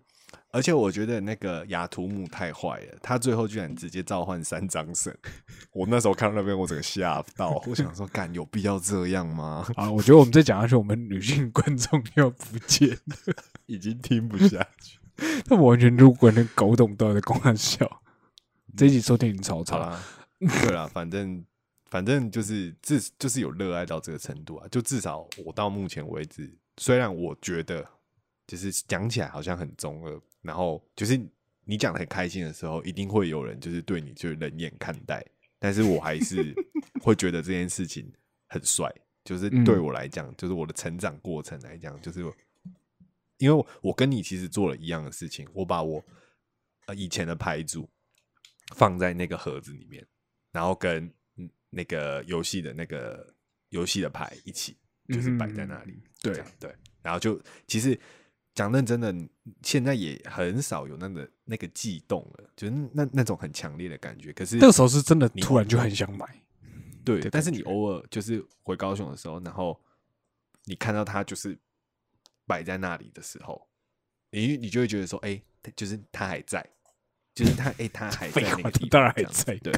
而且我觉得那个雅图姆太坏了，他最后居然直接召唤三张神。我那时候看到那边，我整个吓到，我想说，干有必要这样吗？啊，我觉得我们再讲下去，我们女性观众要不见，已经听不下去。他们完全如果能搞懂到底在公笑。这一集收听已经超好差，啦，对啦，反正反正就是至就是有热爱到这个程度啊，就至少我到目前为止，虽然我觉得就是讲起来好像很中二，然后就是你讲的很开心的时候，一定会有人就是对你就是冷眼看待，但是我还是 会觉得这件事情很帅，就是对嗯我来讲，就是我的成长过程来讲，就是因为我我跟你其实做了一样的事情，我把我呃以前的牌组放在那个盒子里面，然后跟嗯那个游戏的那个游戏的牌一起，就是摆在那里，嗯对。对，然后就其实讲认真的，现在也很少有那个那个悸动了，就是那那种很强烈的感觉。可是那个时候是真的突然就很想买，对，但是你偶尔就是回高雄的时候，然后你看到它就是摆在那里的时候，你你就会觉得说，哎、它就是它还在，就是它，哎、它还在废话，那个地方，当然还在对。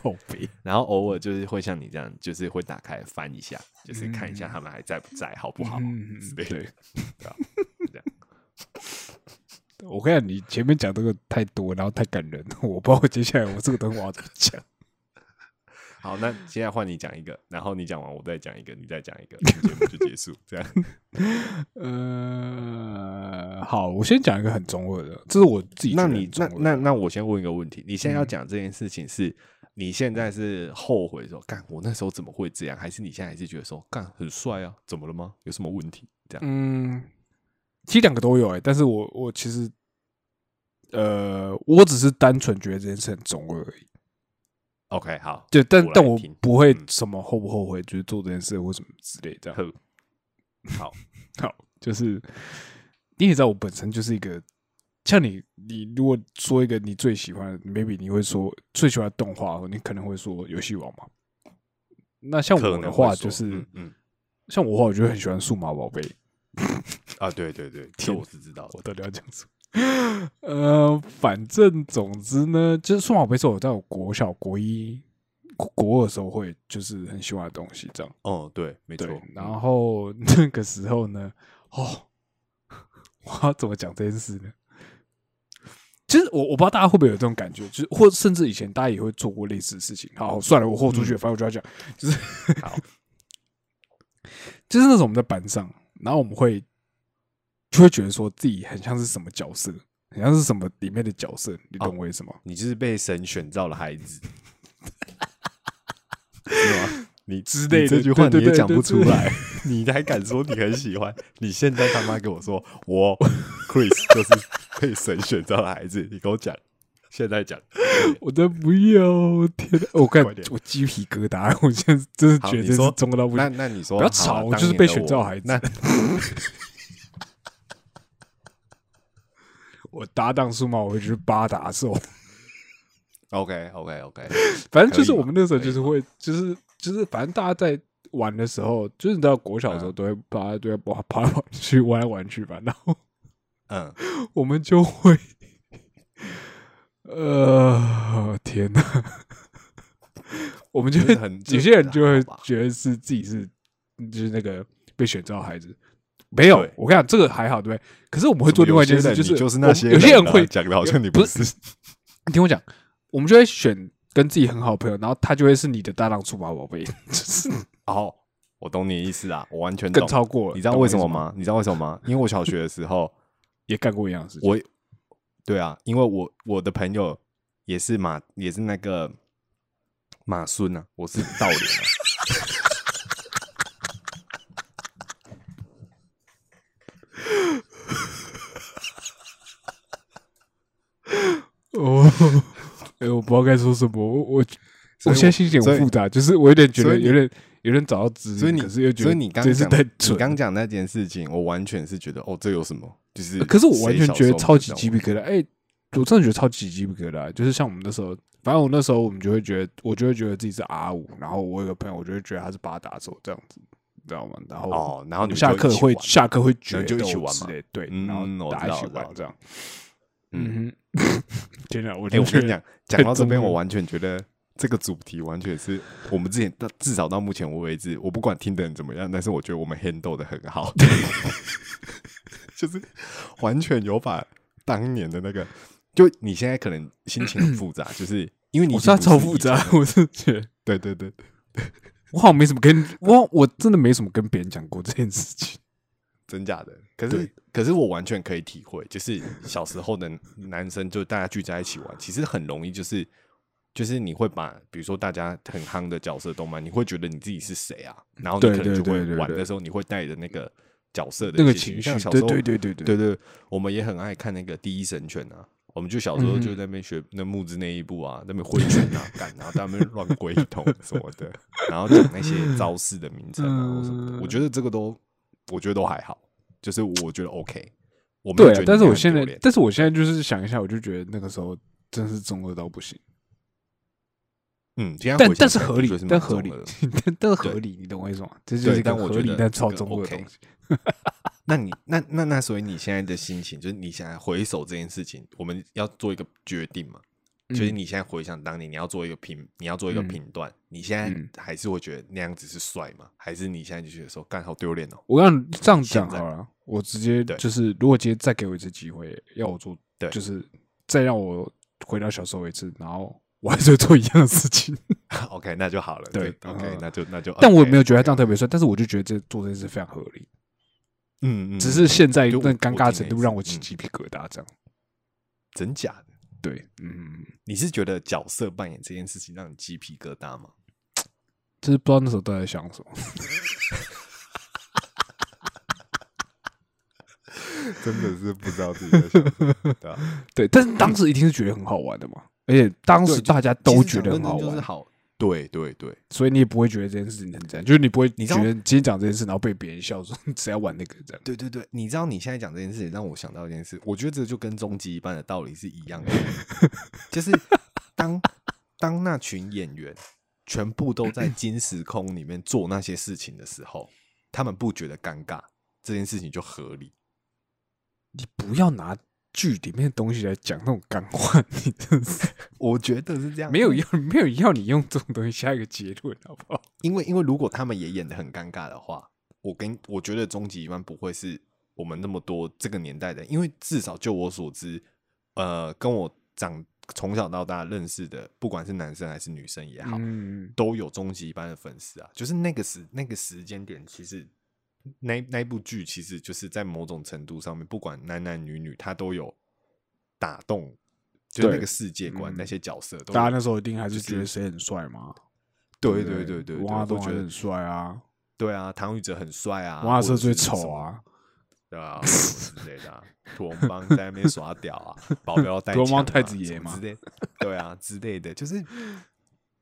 然后偶尔就是会像你这样，就是会打开翻一下，就是看一下嗯他们还在不在，好不好。对，我跟你讲，你前面讲这个太多，然后太感人，我不知道接下来我这个东西我要怎么讲。好，那现在换你讲一个，然后你讲完我再讲一个，你再讲一个，节目就结束。这样，呃，好，我先讲一个很中二的，这是我自己那你那。那那我先问一个问题，你现在要嗯讲这件事情是，你现在是后悔说，干我那时候怎么会这样，还是你现在还是觉得说，干很帅啊，怎么了吗？有什么问题？这样，嗯，其实两个都有哎、但是我我其实，呃，我只是单纯觉得这件事很中二而已。OK，好，对，但但我不会嗯什么后不后悔，就是做这件事或什么之类这样。好，好，就是你也知道，我本身就是一个像你，你如果说一个你最喜欢，maybe 你会说最喜欢的动画，你可能会说游戏王嘛。那像我的话就是，嗯嗯像我的话，我就很喜欢数码宝贝。啊，对对对，这我是知道的。我到底要讲什么？呃，反正总之呢，就是数码宝贝是我在我国小、国一、国国二的时候会就是很喜欢的东西，这样。哦，对，没错然后 那个时候呢，哦，我要怎么讲这件事呢？其实我我不知道大家会不会有这种感觉，就是或甚至以前大家也会做过类似的事情。好，算了，我豁出去了，反正我就要讲，就是好，就是那种我们在班上，然后我们会就会觉得说自己很像是什么角色，很像是什么里面的角色，你懂我意思吗？你就是被神选召的孩子，是吗？你之类这句话你也讲不出来，你还敢说你很喜欢？你现在他妈跟我说我 Chris 就是被神选召的孩子，你给我讲，现在讲。我真不要！天哪，我看我鸡皮疙瘩，我现在真是觉得这是中到不行。那那你说不要吵我就是被选召孩子那 我搭档数码，我会就是八打手。OK OK OK，反正就是我们那时候就是会，就是就是，反正大家在玩的时候，就是你知道国小的时候嗯都会大家都会跑跑来跑去玩来玩去吧，然后嗯，我们就会，呃，天哪，我们就会很有些人就会觉得是自己是就是那个被选中的孩子。没有，我跟你讲，这个还好，对不对？可是我们会做另外一件事，就是就是那些有些人会啊讲的好像你不是。你听我讲，我们就会选跟自己很好的朋友，然后他就会是你的搭档数码宝贝，就是哦，我懂你的意思啊，我完全更懂。超过了。你知道？为什么吗？你知道为什么吗？因为我小学的时候，也干过一样的事情。我对啊，因为我我的朋友也是马，也是那个马孙啊，我是道连啊。哦，哎、我不知道该说什么。我我我现在心情很复杂，就是我有点觉得有点有人找到资源，所以你可是又觉得所以你刚讲你。刚讲那件事情，我完全是觉得哦，这有什么？就是可是我完全觉得超级鸡皮疙瘩。哎、我真的觉得超级鸡皮疙瘩。就是像我们那时候，反正我那时候我们就会觉得，我就会觉得自己是 R 五，然后我有个朋友，我就会觉得他是八打手这样子，你知道吗？然后哦，然后你们下课会下课会决们就一起斗玩嘛之类对，嗯然后我大家一起玩这样。嗯，嗯哼，天哪！我哎、就觉得我跟你讲，讲到这边，我完全觉得这个主题完全是我们之前到至少到目前为止，我不管听的人怎么样，但是我觉得我们 handle 的很好，就是完全有把当年的那个，就你现在可能心情很复杂，就是因为你已我超复杂，我是觉得对对对对，我好像没什么跟我我真的没什么跟别人讲过这件事情。真假的。可是可是我完全可以体会，就是小时候的男生就大家聚在一起玩，其实很容易就是。就是你会把，比如说大家很夯的角色动漫，你会觉得你自己是谁啊？然后你可能就会玩的时候，你会带着那个角色的那个情绪，小时候对对对对对对，我们也很爱看那个《第一神犬》啊。我们就小时候嗯就在那边学那木之那一部啊，那边挥拳啊，干，然后在那边乱挥头什么的，然后讲那些 招式的名称啊或什么的。我觉得这个都，我觉得都还好，就是我觉得 OK。我没有对啊觉得，但是我现在，但是我现在就是想一下，我就觉得那个时候真是中二到不行。嗯，但但是合理是，但合理但但是合理，你懂我意思吗？这就是一个合理但超个中二的东西。那你那那那，所以你现在的心情，就是你现在回首这件事情，我们要做一个决定嘛？就是嗯你现在回想当年，你要做一个评，你要做一个嗯评断，你现嗯在还是会觉得那样子是帅吗？还是你现在就觉得说，干好丢脸哦？我让你这样讲好了，我直接对就是，如果今天再给我一次机会，要我做，对就是再让我回到小时候一次，然后我还是会做一样的事情。OK，那就好了。对，OK，嗯那就那就。但我也没有觉得他这样特别帅，但是我就觉得这做这件事非常合理，嗯嗯，只是现在那尴尬程度让我起鸡皮疙瘩，这样。真假的。对，嗯，你是觉得角色扮演这件事情让你鸡皮疙瘩吗？就是不知道那时候都在想什么。真的是不知道自己在想什么，对啊。对，但是当时一定是觉得很好玩的嘛，而且当时大家都觉得好玩，就是好。对对对，所以你也不会觉得这件事情很这样，就是你不会你觉得今天讲这件事，然后被别人笑说你只要玩那个这样。对对对，你知道你现在讲这件事情，让我想到一件事，我觉得这就跟终极一般的道理是一样的，就是当当那群演员全部都在 金时空里面做那些事情的时候，他们不觉得尴尬，这件事情就合理。你不要拿剧里面的东西来讲那种感话，你真是 我觉得是这样，没有要 没有要你用这种东西下一个结论，好不好？因为因为如果他们也演的很尴尬的话，我跟我觉得终极一班不会是我们那么多这个年代的，因为至少就我所知，呃，跟我长从小到大认识的，不管是男生还是女生也好，嗯，都有终极一班的粉丝啊。就是那个时那个时间点，其实那那部剧其实就是在某种程度上面，不管男男女女，他都有打动，就是那个世界观，嗯那些角色大家那时候一定还是觉得谁很帅吗？对不对对对，王阿对会觉得很帅啊，对啊，唐禹哲很帅啊，王亚瑟最丑啊，对啊，之类的、啊，土龙帮在那边耍屌啊，保镖要带 枪、啊、土龙帮太子爷嘛之类，对啊之类的，就是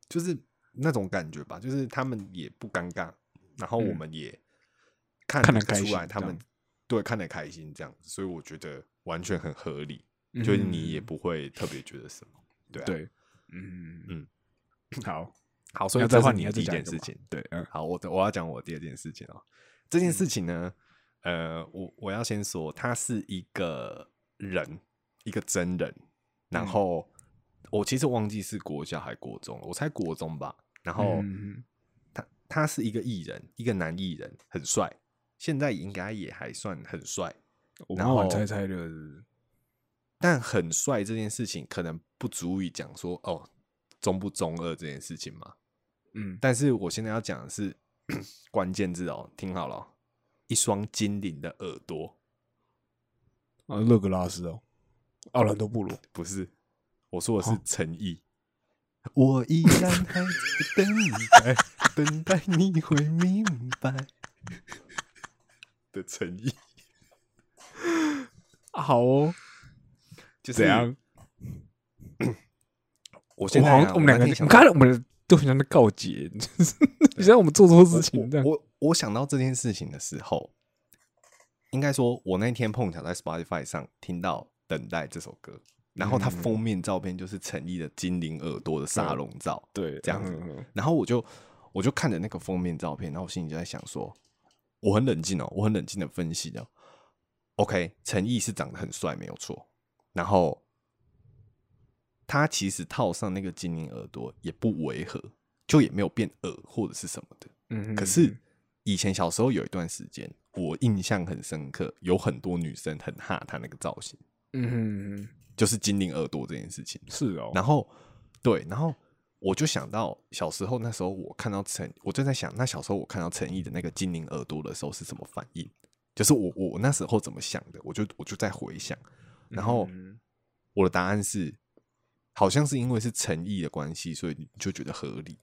就是那种感觉吧，就是他们也不尴尬，然后我嗯们也看得出来他们对看得开心这样子，所以我觉得完全很合理，就是你也嗯不会特别觉得什么，对啊，对，嗯嗯，好，好，所以要再换你要这是你第一件事情，对，嗯好，我的我要讲我第二件事情哦。这件事情呢，呃，我我要先说，他是一个人，一个真人。然嗯后我其实忘记是国小还国中了，我猜国中吧。然后嗯他他是一个艺人，一个男艺人，很帅，现在应该也还算很帅。然后猜猜乐是不是但很帅这件事情，可能不足以讲说哦中不中二这件事情嘛。嗯，但是我现在要讲的是 关键字哦，听好了哦、一双精灵的耳朵，啊，勒格拉斯哦，奥兰多布鲁，不是，我说的是哦诚意。我依然还在等待，等待你会明白的诚意，好哦，就是怎样？我现在、啊、我们两个人，那天想你看我们都很像在告诫，就是 你像我们做错事情这样。我我我想到这件事情的时候，应该说，我那天碰巧在 Spotify 上听到《等待》这首歌，然后它嗯封面照片就是陈毅的精灵耳朵的沙龙照，对，这样子嗯然后我就我就看着那个封面照片，然后我心里就在想说，我很冷静哦，我很冷静的分析哦，OK，陈毅是长得很帅没有错，然后他其实套上那个精灵耳朵也不违和，就也没有变耳或者是什么的。嗯可是以前小时候有一段时间，我印象很深刻，有很多女生很哈他那个造型，嗯就是精灵耳朵这件事情。是哦，然后对，然后我就想到小时候那时候我看到陈，我就在想，那小时候我看到陈毅的那个精灵耳朵的时候是什么反应？就是我我我那时候怎么想的？我就我就在回想，然后嗯我的答案是，好像是因为是诚意的关系，所以你就觉得合理。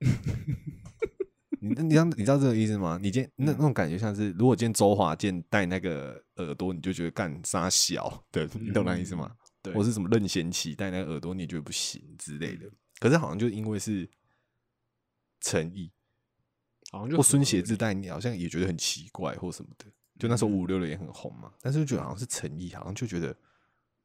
你你知道你知道这个意思吗？你今天那那种感觉像是，如果今天周华健戴那个耳朵，你就觉得干啥小，对你懂那意思吗？对，或是什么任贤齐戴那个耳朵，你也觉得不行之类的。可是好像就因为是诚意，好像就或孙很合理协志戴，你好像也觉得很奇怪或什么的。就那时候嗯五五六六也很红嘛，但是就觉得好像是诚意，好像就觉得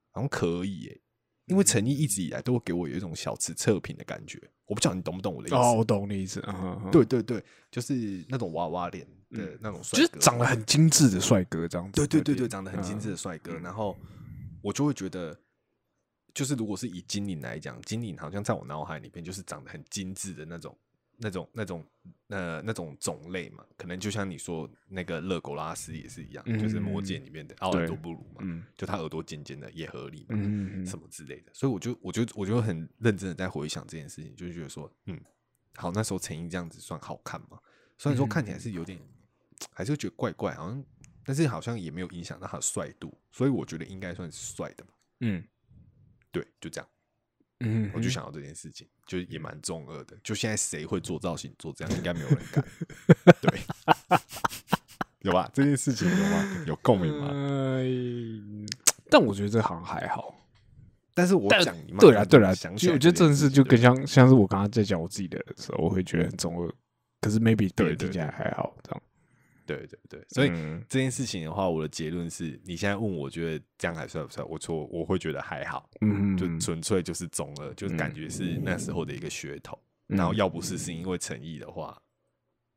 好像可以耶、因为诚意一直以来都会给我有一种小吃测评的感觉，我不知道你懂不懂我的意思？哦，我懂你意思，对对对，就是那种娃娃脸的嗯那种帅哥，就是长得很精致的帅哥这样子。对对对对，长得很精致的嗯帅哥，然后我就会觉得，就是如果是以金领来讲，金领好像在我脑海里边就是长得很精致的那种那种那种呃那种种类嘛，可能就像你说那个勒狗拉斯也是一样，就是魔戒里面的奥尔多布鲁嘛，嗯就他耳朵尖尖的也合理嘛，什么之类的。所以我就我就我就很认真的在回想这件事情，就觉得说，嗯，好，那时候陈毅这样子算好看吗？虽然说看起来是有点，还是觉得怪怪，好像，但是好像也没有影响到他的帅度，所以我觉得应该算是帅的吧。嗯对，就这样，嗯，我就想到这件事情，就也蛮中二的。就现在谁会做造型做这样，应该没有人敢。对，有吧？这件事情有吗？有共鸣吗？嗯，但我觉得这好像还好。但是我但讲你对啊，对啊，想起我觉得这件件事就更像像是我刚刚在讲我自己的时候，我会觉得很中二。可是 maybe 对听起来还好，这样。对对对，所以嗯这件事情的话，我的结论是你现在问我觉得这样还算不算？我说我会觉得还好，嗯，就纯粹就是中了，就是感觉是那时候的一个噱头。然后要不是是因为诚意的话，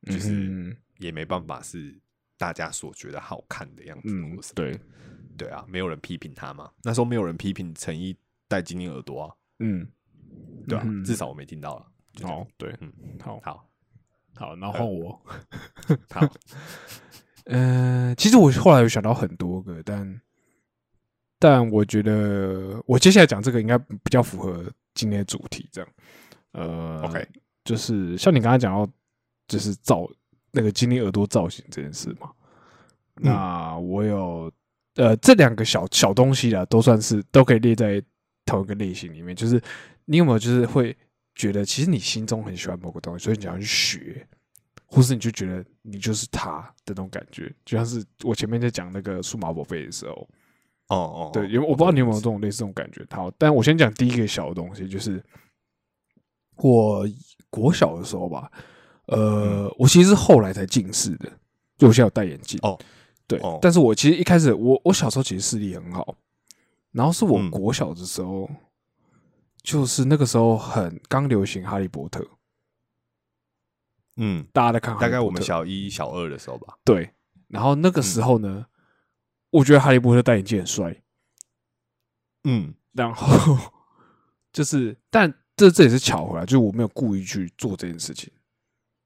就是嗯也没办法是大家所觉得好看的样子。对，对啊，没有人批评他嘛。那时候没有人批评诚意戴金链耳朵啊，嗯，对啊，嗯至少我没听到了。就这样好，对，嗯，好好，好，然后我，好，呃，其实我后来有想到很多个，但但我觉得我接下来讲这个应该比较符合今天的主题，这样。呃 OK 就是像你刚才讲到，就是造那个精灵耳朵造型这件事嘛。嗯那我有呃这两个小小东西啦，都算是都可以列在同一个类型里面。就是你有没有就是会觉得，其实你心中很喜欢某个东西，所以你想要去学，或是你就觉得你就是他的那种感觉，就像是我前面在讲那个数码宝贝的时候，哦哦，对，哦因为我不知道你有没有这种类似这种感觉。好，但我先讲第一个小的东西，就是我国小的时候吧，呃，我其实是后来才近视的，就我现在有戴眼镜。哦，对，哦但是我其实一开始，我我小时候其实视力很好，然后是我嗯国小的时候，就是那个时候很刚流行哈利波特，嗯，大家在看大概我们小一、小二的时候吧。对，然后那个时候呢，我觉得哈利波特戴眼镜很帅，嗯然后就是，但这这也是巧合啊，就是我没有故意去做这件事情，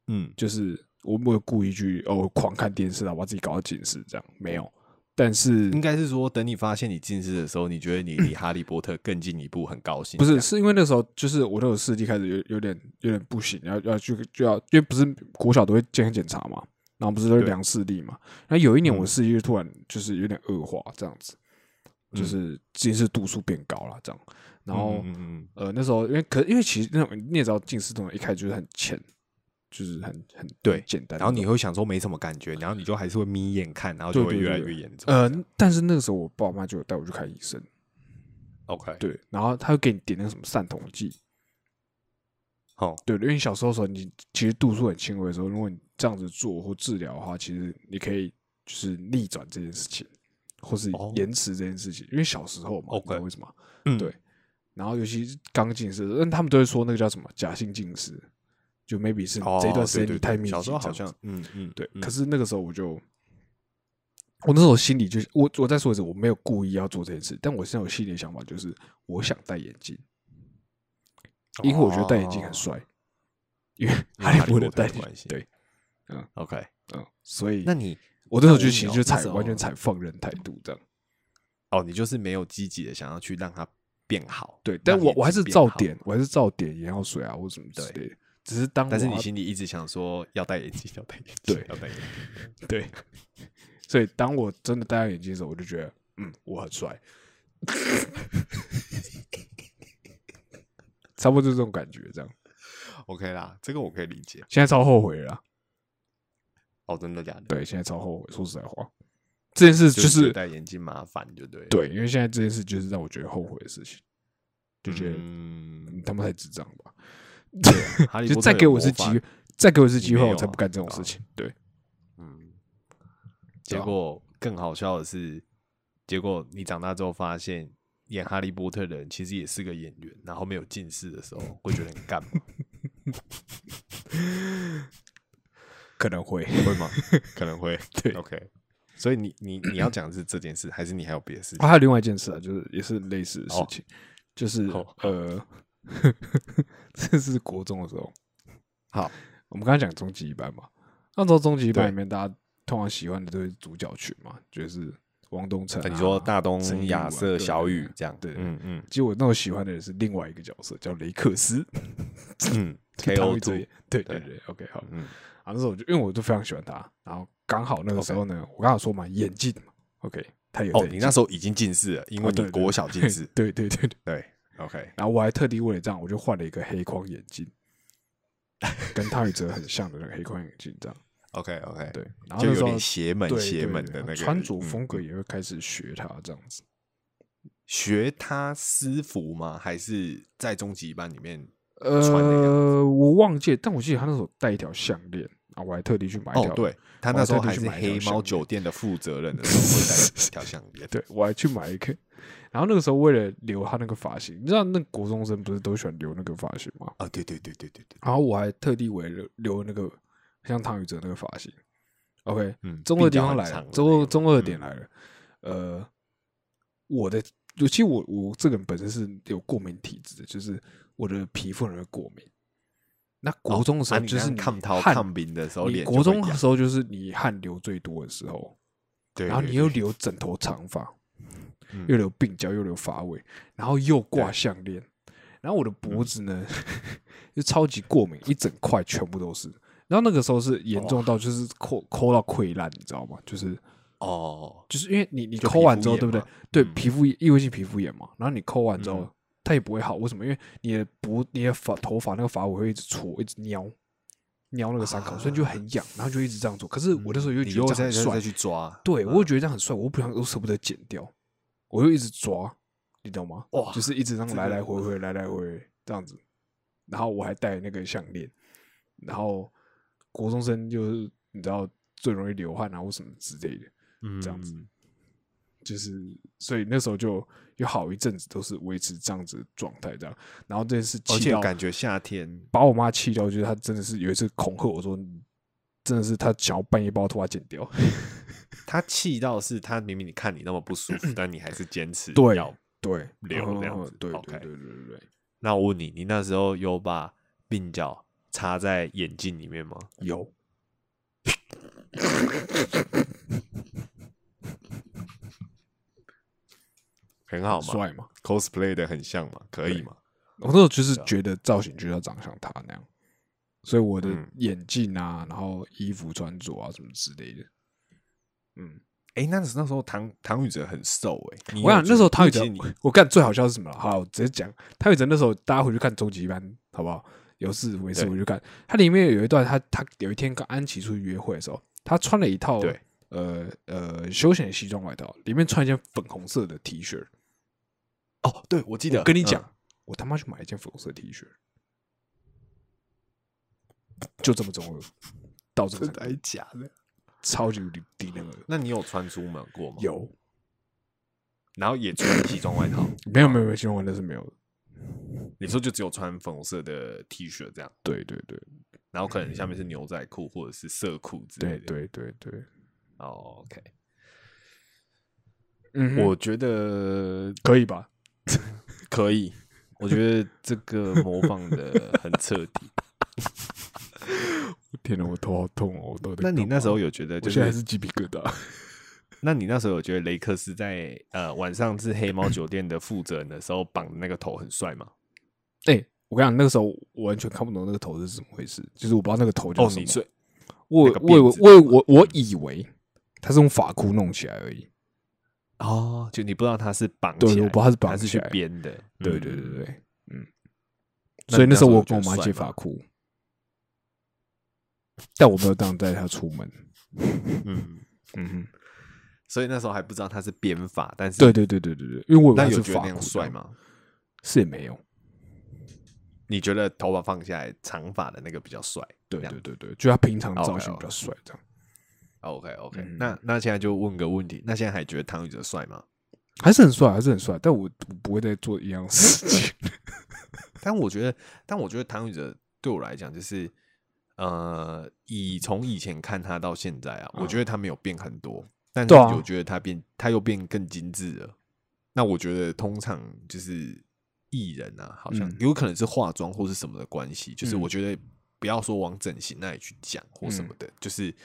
嗯就是我没有故意去哦狂看电视啊，把自己搞到近视这样，没有。但是应该是说，等你发现你近视的时候，你觉得你离哈利波特更进一步，很高兴。不是，是因为那时候就是我那个视力开始有有点有点不行，要要去就要，因为不是国小都会健康检查嘛，然后不是都量视力嘛，然后有一年我嗯视力就突然就是有点恶化这样子，就是近视度数变高了这样，然后。嗯嗯呃，那时候因为可因为其实那种你也知道近视这种一开始就是很浅，就是很很对简单，然后你会想说没什么感觉，然后你就还是会眯眼看，然后就会越来越严重。呃，但是那个时候我爸妈就有带我去看医生，OK，对，然后他会给你点那个什么散瞳剂，好，对，因为你小时候的时候你其实度数很轻微的时候，如果你这样子做或治疗的话，其实你可以就是逆转这件事情，或是哦延迟这件事情，因为小时候嘛，你知道 OK 为什么？嗯。对。然后尤其是刚近视，但他们都会说那个叫什么假性近视，就 maybe 是哦这一段时间你太密集，对小时候好像嗯嗯对。嗯可是那个时候我就，我那时候心里就我我再说一次，我没有故意要做这件事，但我现在有心里的想法就是我想戴眼镜，因为我觉得戴眼镜很哦帅，因为因为哈利波特戴眼镜对，OK，嗯，所以那你我那时候就其实就采完全采放任态度这样。哦，你就是没有积极的想要去让它变好。对，但我我还是照点，我还是照点眼药水啊或什么之对类的。只是当但是你心里一直想说要戴眼镜，要戴眼镜，对要戴眼镜。对，所以当我真的戴上眼镜的时候，我就觉得，嗯，我很帅，差不多就是这种感觉。这样，OK 啦，这个我可以理解。现在超后悔了啦。哦，真的假的？，对，现在超后悔。说实在话，这件事就就是戴眼镜麻烦，就对了。对，因为现在这件事就是让我觉得后悔的事情，就觉得、他们太智障了吧。对啊 哈利波特就再给我一次机会，再给我一次机会，我才不干这种事情。对，嗯，结果更好笑的是，结果你长大之后发现，演哈利波特的人其实也是个演员，然后没有近视的时候，会觉得很干嘛？可能会。会吗？可能会。对，OK。所以你你你要讲的是这件事，还是你还有别的事啊，情？还有另外一件事啊，就是也是类似的事哦情，就是哦呃，这是国中的时候，好，我们刚刚讲终极一班嘛，那时候终极一班里面，大家通常喜欢的都是主角群嘛，就是王东城、啊。你说大东、亚瑟、小雨这样，对。对嗯嗯。其实我那时候喜欢的人是另外一个角色，叫雷克斯。嗯唐，KO 对对。对对，OK 好。嗯。啊，那时候我就因为我就非常喜欢他，然后刚好那个时候呢，我刚好说嘛，眼镜嘛，OK，他有你那时候已经近视了，因为你国小近视，对对对对，对，OK，然后我还特地为了这样，我就换了一个黑框眼镜，跟汤禹哲很像的那个黑框眼镜，这样 OK OK，对。然后有点邪门邪门的那个穿着嗯风格也会开始学他这样子。学他私服吗？还是在终极班里面呃，我忘记了，但我记得他那时候戴一条项链啊，我还特地去买一条。哦，对他那时候还是黑猫酒店的负责人的 时候，会带一条项链。对，我还去买一个。然后那个时候为了留他那个发型，你知道那国中生不是都喜欢留那个发型吗？啊，对对对对对对，然后我还特地为了留那个像唐禹哲那个发型。OK，嗯，中二鬓角地方来了中二中二嗯点来了。呃，我的，尤其我我这个人本身是有过敏体质的，就是我的皮肤很容易过敏。那国中的时候就是你抗涛汗抗病的时候，你国中的时候就是你汗流最多的时候，对，然后你又留整头长发，嗯又留鬓角，又留发尾，然后又挂项链，然后我的脖子呢就超级过敏，一整块全部都是。然后那个时候是严重到就是抠抠到溃烂，你知道吗？就是哦，就是因为你你抠完之后，对不对？对，嗯皮肤异位性皮肤炎嘛。然后你抠完之后嗯，它也不会好，为什么？因为你的不、你的发头发那个发尾会一直搓，一直撩撩那个伤口，所以就很痒，然后就一直这样做。可是我那时候又觉得这样很帅又再去抓，对，嗯我又觉得这样很帅，我不想，我舍不得剪掉，我又一直抓，你懂吗？哇就是一直这样来来回回，来来回回这样子，然后我还戴那个项链，然后国中生就是你知道最容易流汗啊或什么之类的，嗯这样子就是所以那时候就有好一阵子都是维持这样子的状态，这样，然后这件事而气到且感觉夏天把我妈气到，就是她真的是有一次恐吓我说，真的是她想要半夜把我头发剪掉。他气到是他明明你看你那么不舒服，但你还是坚持对要。对，留这样子嗯对对 OK 对对对对，那我问你，你那时候有把鬓角插在眼镜里面吗？有很好嘛帅嘛？，cosplay 的很像嘛，可以嘛？我那时候就是觉得造型就要长像他那样，所以我的嗯。眼镜啊，然后衣服穿着啊什么之类的，嗯，哎、那时那时候唐唐禹哲很瘦哎、你我想那时候唐禹哲我干最好笑是什么？了？好，我直接讲。唐禹哲那时候大家回去看终极一班好不好？有事没事对。回去看，他里面有一段他他有一天跟安琪出去约会的时候，他穿了一套对呃呃休闲西装外套，里面穿一件粉红色的 T 恤。哦，对我记得我跟你讲，嗯我他妈去买一件粉红色 T 恤，就这么中二，到这个真的还，假的？超级无敌低那个。那你有穿出门过吗？，有然后也穿西装外套。没有没有没有，西装外套是没有的。你说就只有穿粉红色的 T 恤这样，对对对然后可能下面是牛仔裤或者是色裤之类的。对对对对，哦，OK，嗯我觉得可以吧？可以，我觉得这个模仿的很彻底。天哪，我头好痛哦！我都在那你那时候有觉得就我现在是？鸡皮疙瘩。那你那时候有觉得雷克斯在呃晚上是黑猫酒店的负责人的时候绑的那个头很帅吗？哎、我跟你讲，那个时候我完全看不懂那个头是怎么回事，就是我不知道那个头叫哦，什么。你睡我那个我我我我以为他是用发箍弄起来而已。哦，就你不知道他是绑对起来，我不知道他是绑他是去编的。对嗯对对对，嗯。所以那时候我跟我妈借得帅吗发箍，但我没有当带她出门。嗯，嗯哼，所以那时候还不知道他是编法，但是对对对对对对，因为我有觉得那样？帅吗？是也没有。你觉得头发放下来长发的那个比较帅？对对对对，就他平常造型比较帅，这样 OK OK，、嗯那那现在就问个问题，那现在还觉得唐禹哲帅吗？还是很帅，还是很帅。但我我不会再做一样事情。但我觉得，但我觉得唐禹哲对我来讲，就是呃，以从以前看他到现在啊，我觉得他没有变很多，但是我觉得他变，他又变更精致了。那我觉得通常就是艺人啊，好像嗯有可能是化妆或是什么的关系，就是嗯我觉得不要说往整形那里去讲或什么的，就是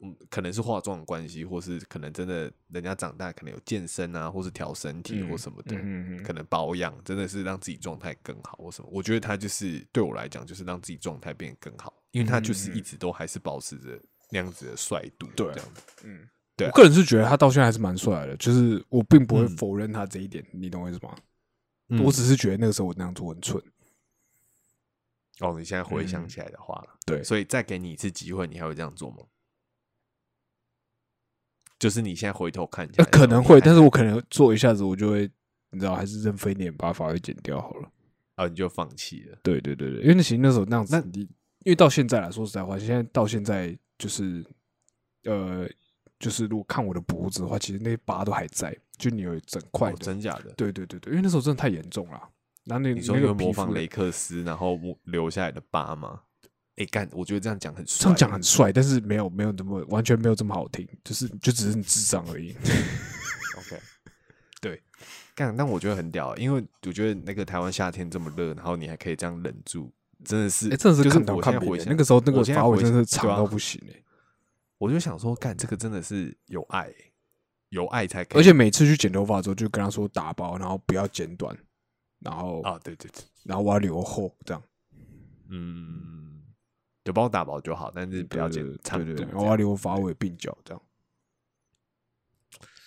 嗯，可能是化妆的关系，或是可能真的人家长大可能有健身啊，或是调身体或什么的，嗯嗯可能保养真的是让自己状态更好或什么。我觉得他就是对我来讲，就是让自己状态变得更好，因为他就是一直都还是保持着那样子的帅度，对这样子。嗯，对啊我个人是觉得他到现在还是蛮帅的，就是我并不会嗯否认他这一点，你懂我意思吗？嗯我只是觉得那个时候我那样做很蠢。哦，你现在回想嗯起来的话，对所以再给你一次机会，你还会这样做吗？就是你现在回头看起呃，来可能会，但是我可能做一下子，我就会，你知道，还是扔飞点把发尾剪掉好了。啊，你就放弃了。对对对对，因为那其实那时候那样子那，你因为到现在来说实在话，现在到现在就是，呃，就是如果看我的脖子的话，其实那些疤都还在，就你有一整块。真假的？对对对对，因为那时候真的太严重了。然后那你说那因为模仿雷克斯，然后留下来的疤吗？哎，干，我觉得这样讲很帅。这样讲很帅，但是没有没有这么完全没有这么好听，就是就只是你智障而已。OK，对，干，但我觉得很屌，因为我觉得那个台湾夏天这么热，然后你还可以这样忍住，真的是，哎，真的是看头我看扁的。现在回想那个时候那个发尾真的是长到不行哎。我就想说，干这个真的是有爱，有爱才可以。而且每次去剪头发的时候，就跟他说打包，然后不要剪短，然后啊，对对对，然后我要留后，这样嗯，就帮我打薄就好，但是不要剪对对长度。对我要留发尾鬓角，这样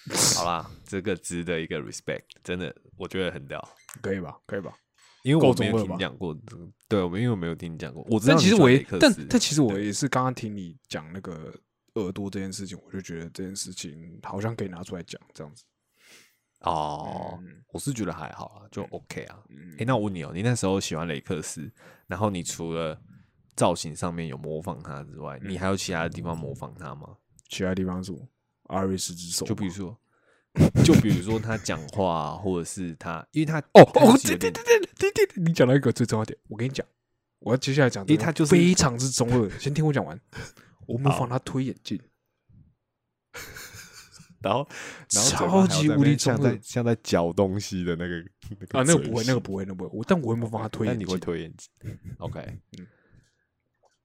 好啦，这个值得一个 respect，真的，我觉得很屌。可以吧？可以吧？因为我没有听你讲过，对，我们因为我没有听你讲过。我知道其实我也但但其实我也是刚刚听你讲那个耳朵这件事情，我就觉得这件事情好像可以拿出来讲，这样子。哦，嗯我是觉得还好啊，就 OK 啊。嗯诶，那我问你哦，你那时候喜欢雷克斯，然后你除了造型上面有模仿他之外，嗯你还有其他的地方模仿他吗？其他地方是什么阿瑞斯之手，就比如说，就比如说他讲话啊，或者是他，因为他哦哦，对对对对对对，你讲到一个最重要点，我跟你讲，我要接下来讲这个，因为他就是非常之中二。先听我讲完，我模仿他推眼镜，然后然后超级无敌像中二在像在嚼东西的那个啊，那个不会，那个不会，那个不会，我但我会模仿他推眼镜但你会。推眼镜，OK，嗯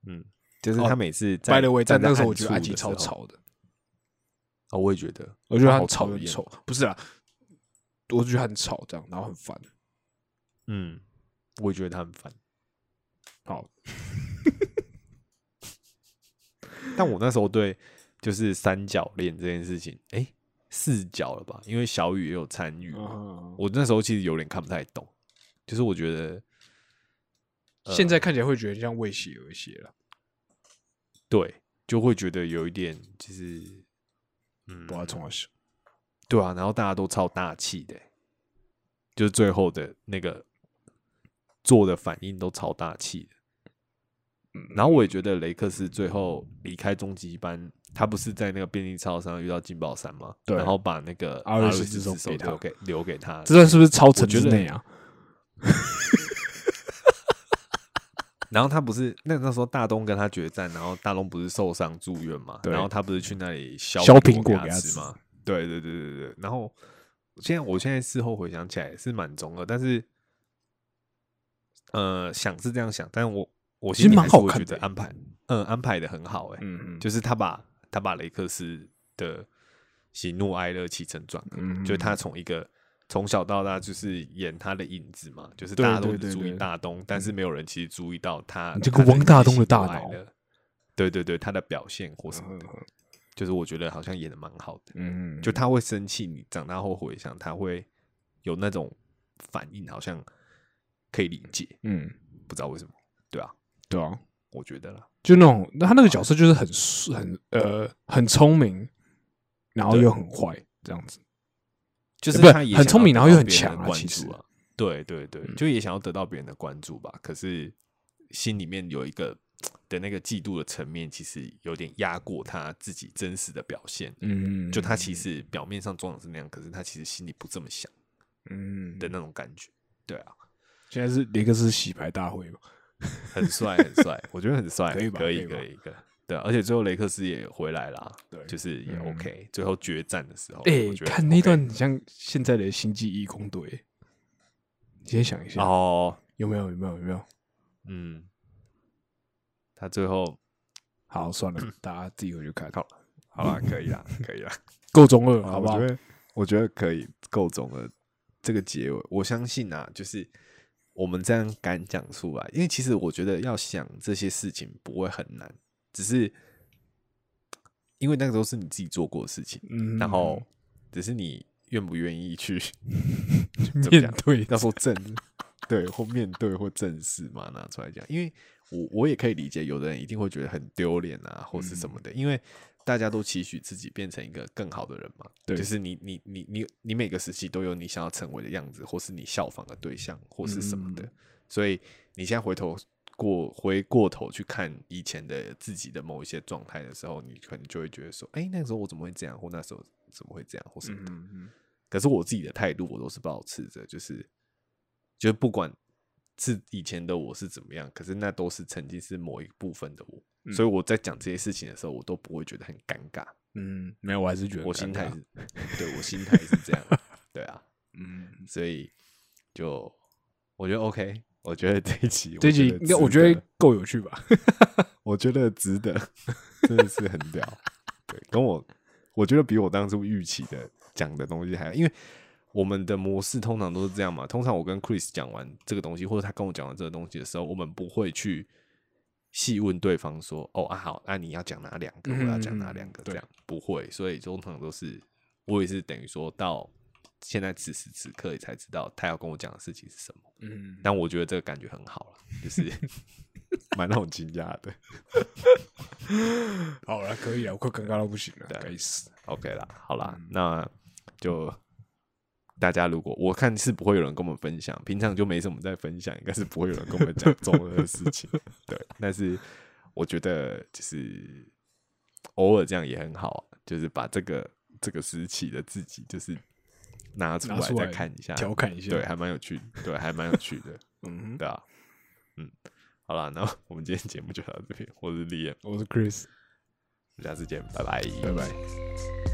嗯，就是哦他每次在 By the way，在站那个时候，我觉得安吉超吵的，哦，我也觉得，我觉得他吵很丑，不是啦，我觉得他很吵，这样，然后很烦。嗯，我也觉得他很烦。好，但我那时候对就是三角恋这件事情，哎、四角了吧？因为小雨也有参与我那时候其实有点看不太懂，就是我觉得呃现在看起来会觉得像为写而写了，对，就会觉得有一点就是，嗯不知道从哪想。对啊，然后大家都超大气的欸、就是最后的那个做的反应都超大气的。嗯然后我也觉得雷克斯最后离开终极班，他不是在那个便利超商遇到金宝山吗？对然后把那个阿瑞斯之手给他留给留给他，这段是不是超城我觉得之内啊？然后他不是那那时候大东跟他决战，然后大东不是受伤住院嘛？对然后他不是去那里削削苹苹果给他吃吗？对对对对对。然后现在我现在事后回想起来是蛮中二，但是呃想是这样想，但我我其实蛮好看的欸觉得安排嗯安排的很好哎、嗯嗯，就是他把他把雷克斯的喜怒哀乐起承转合，嗯就是他从一个从小到大就是演他的影子嘛，就是大家都只注意大东，但是没有人其实注意到他这个王大东的大脑对对对，他的表现或什么的，就是我觉得好像演的蛮好的，嗯，就他会生气，你长大后回想，他会有那种反应，好像可以理解，嗯，不知道为什么，对啊，对啊，我觉得啦，就那种，那他那个角色就是很很呃很聪明，然后又很坏这样子。就是他也想很聪明然后又很强啊其实关注啊，对对对，嗯就也想要得到别人的关注吧。可是心里面有一个的那个嫉妒的层面，其实有点压过他自己真实的表现。嗯，就他其实表面上装的是那样，可是他其实心里不这么想嗯的那种感觉。对啊，现在是雷克斯洗牌大会嘛？很帅，很帅，我觉得很帅，可以吧可以，可以吧可以，可以。对啊，而且最后雷克斯也回来啦，对就是也嗯 OK。最后决战的时候，哎我觉，得看那段很像现在的星际义工队。你先想一下，哦，有没有？有没有？有没有？嗯，他最后好，算了，大家自己回去看，好好了，可以啦，可以啦，够中二，好不好我觉？得我觉得可以够中二。这个结尾，我相信啊，就是我们这样敢讲出来，因为其实我觉得要想这些事情不会很难，只是因为那个都是你自己做过的事情，嗯，然后只是你愿不愿意去 面讲对要说正对或面对或正视嘛，拿出来讲，因为我我也可以理解，有的人一定会觉得很丢脸啊，或是什么的，因为大家都期许自己变成一个更好的人嘛，对就是你你你你你每个时期都有你想要成为的样子，或是你效仿的对象，或是什么的，嗯。所以你现在回头过回过头去看以前的自己的某一些状态的时候，你可能就会觉得说，哎、那个时候我怎么会这样，或那时候怎么会这样，或什么的。嗯嗯可是我自己的态度，我都是保持着，就是就是不管是以前的我是怎么样，可是那都是曾经是某一部分的我，嗯。所以我在讲这些事情的时候，我都不会觉得很尴尬。嗯，没有，我还是觉得我心态是，对我心态是这样，对啊，嗯，所以就我觉得 OK，我觉得这一集，这集应该我觉得够有趣吧？我觉得值得，真的是很屌。对，跟我我觉得比我当初预期的讲的东西还，因为我们的模式通常都是这样嘛。通常我跟 Chris 讲完这个东西，或者他跟我讲完这个东西的时候，我们不会去细问对方说：“哦啊好，那、你要讲哪两个？我要讲哪两个？”这样不会，所以通常都是我也是等于说到现在此时此刻也才知道他要跟我讲的事情是什么。嗯，但我觉得这个感觉很好了，就是 蛮让我惊讶的。好了，可以了，我快尴尬到不行了，对该死。OK 啦，好啦，嗯那就大家如果我看是不会有人跟我们分享，平常就没什么在分享，应该是不会有人跟我们讲中二的事情。对，但是我觉得就是偶尔这样也很好啊，就是把这个这个时期的自己，就是拿出来再看一下，调侃一下对，还蛮有趣，对，还蛮有趣的，嗯，对啊，嗯，好了，那我们今天节目就到这边，我是李彦，我是 Chris，我们下次见，拜拜，拜拜。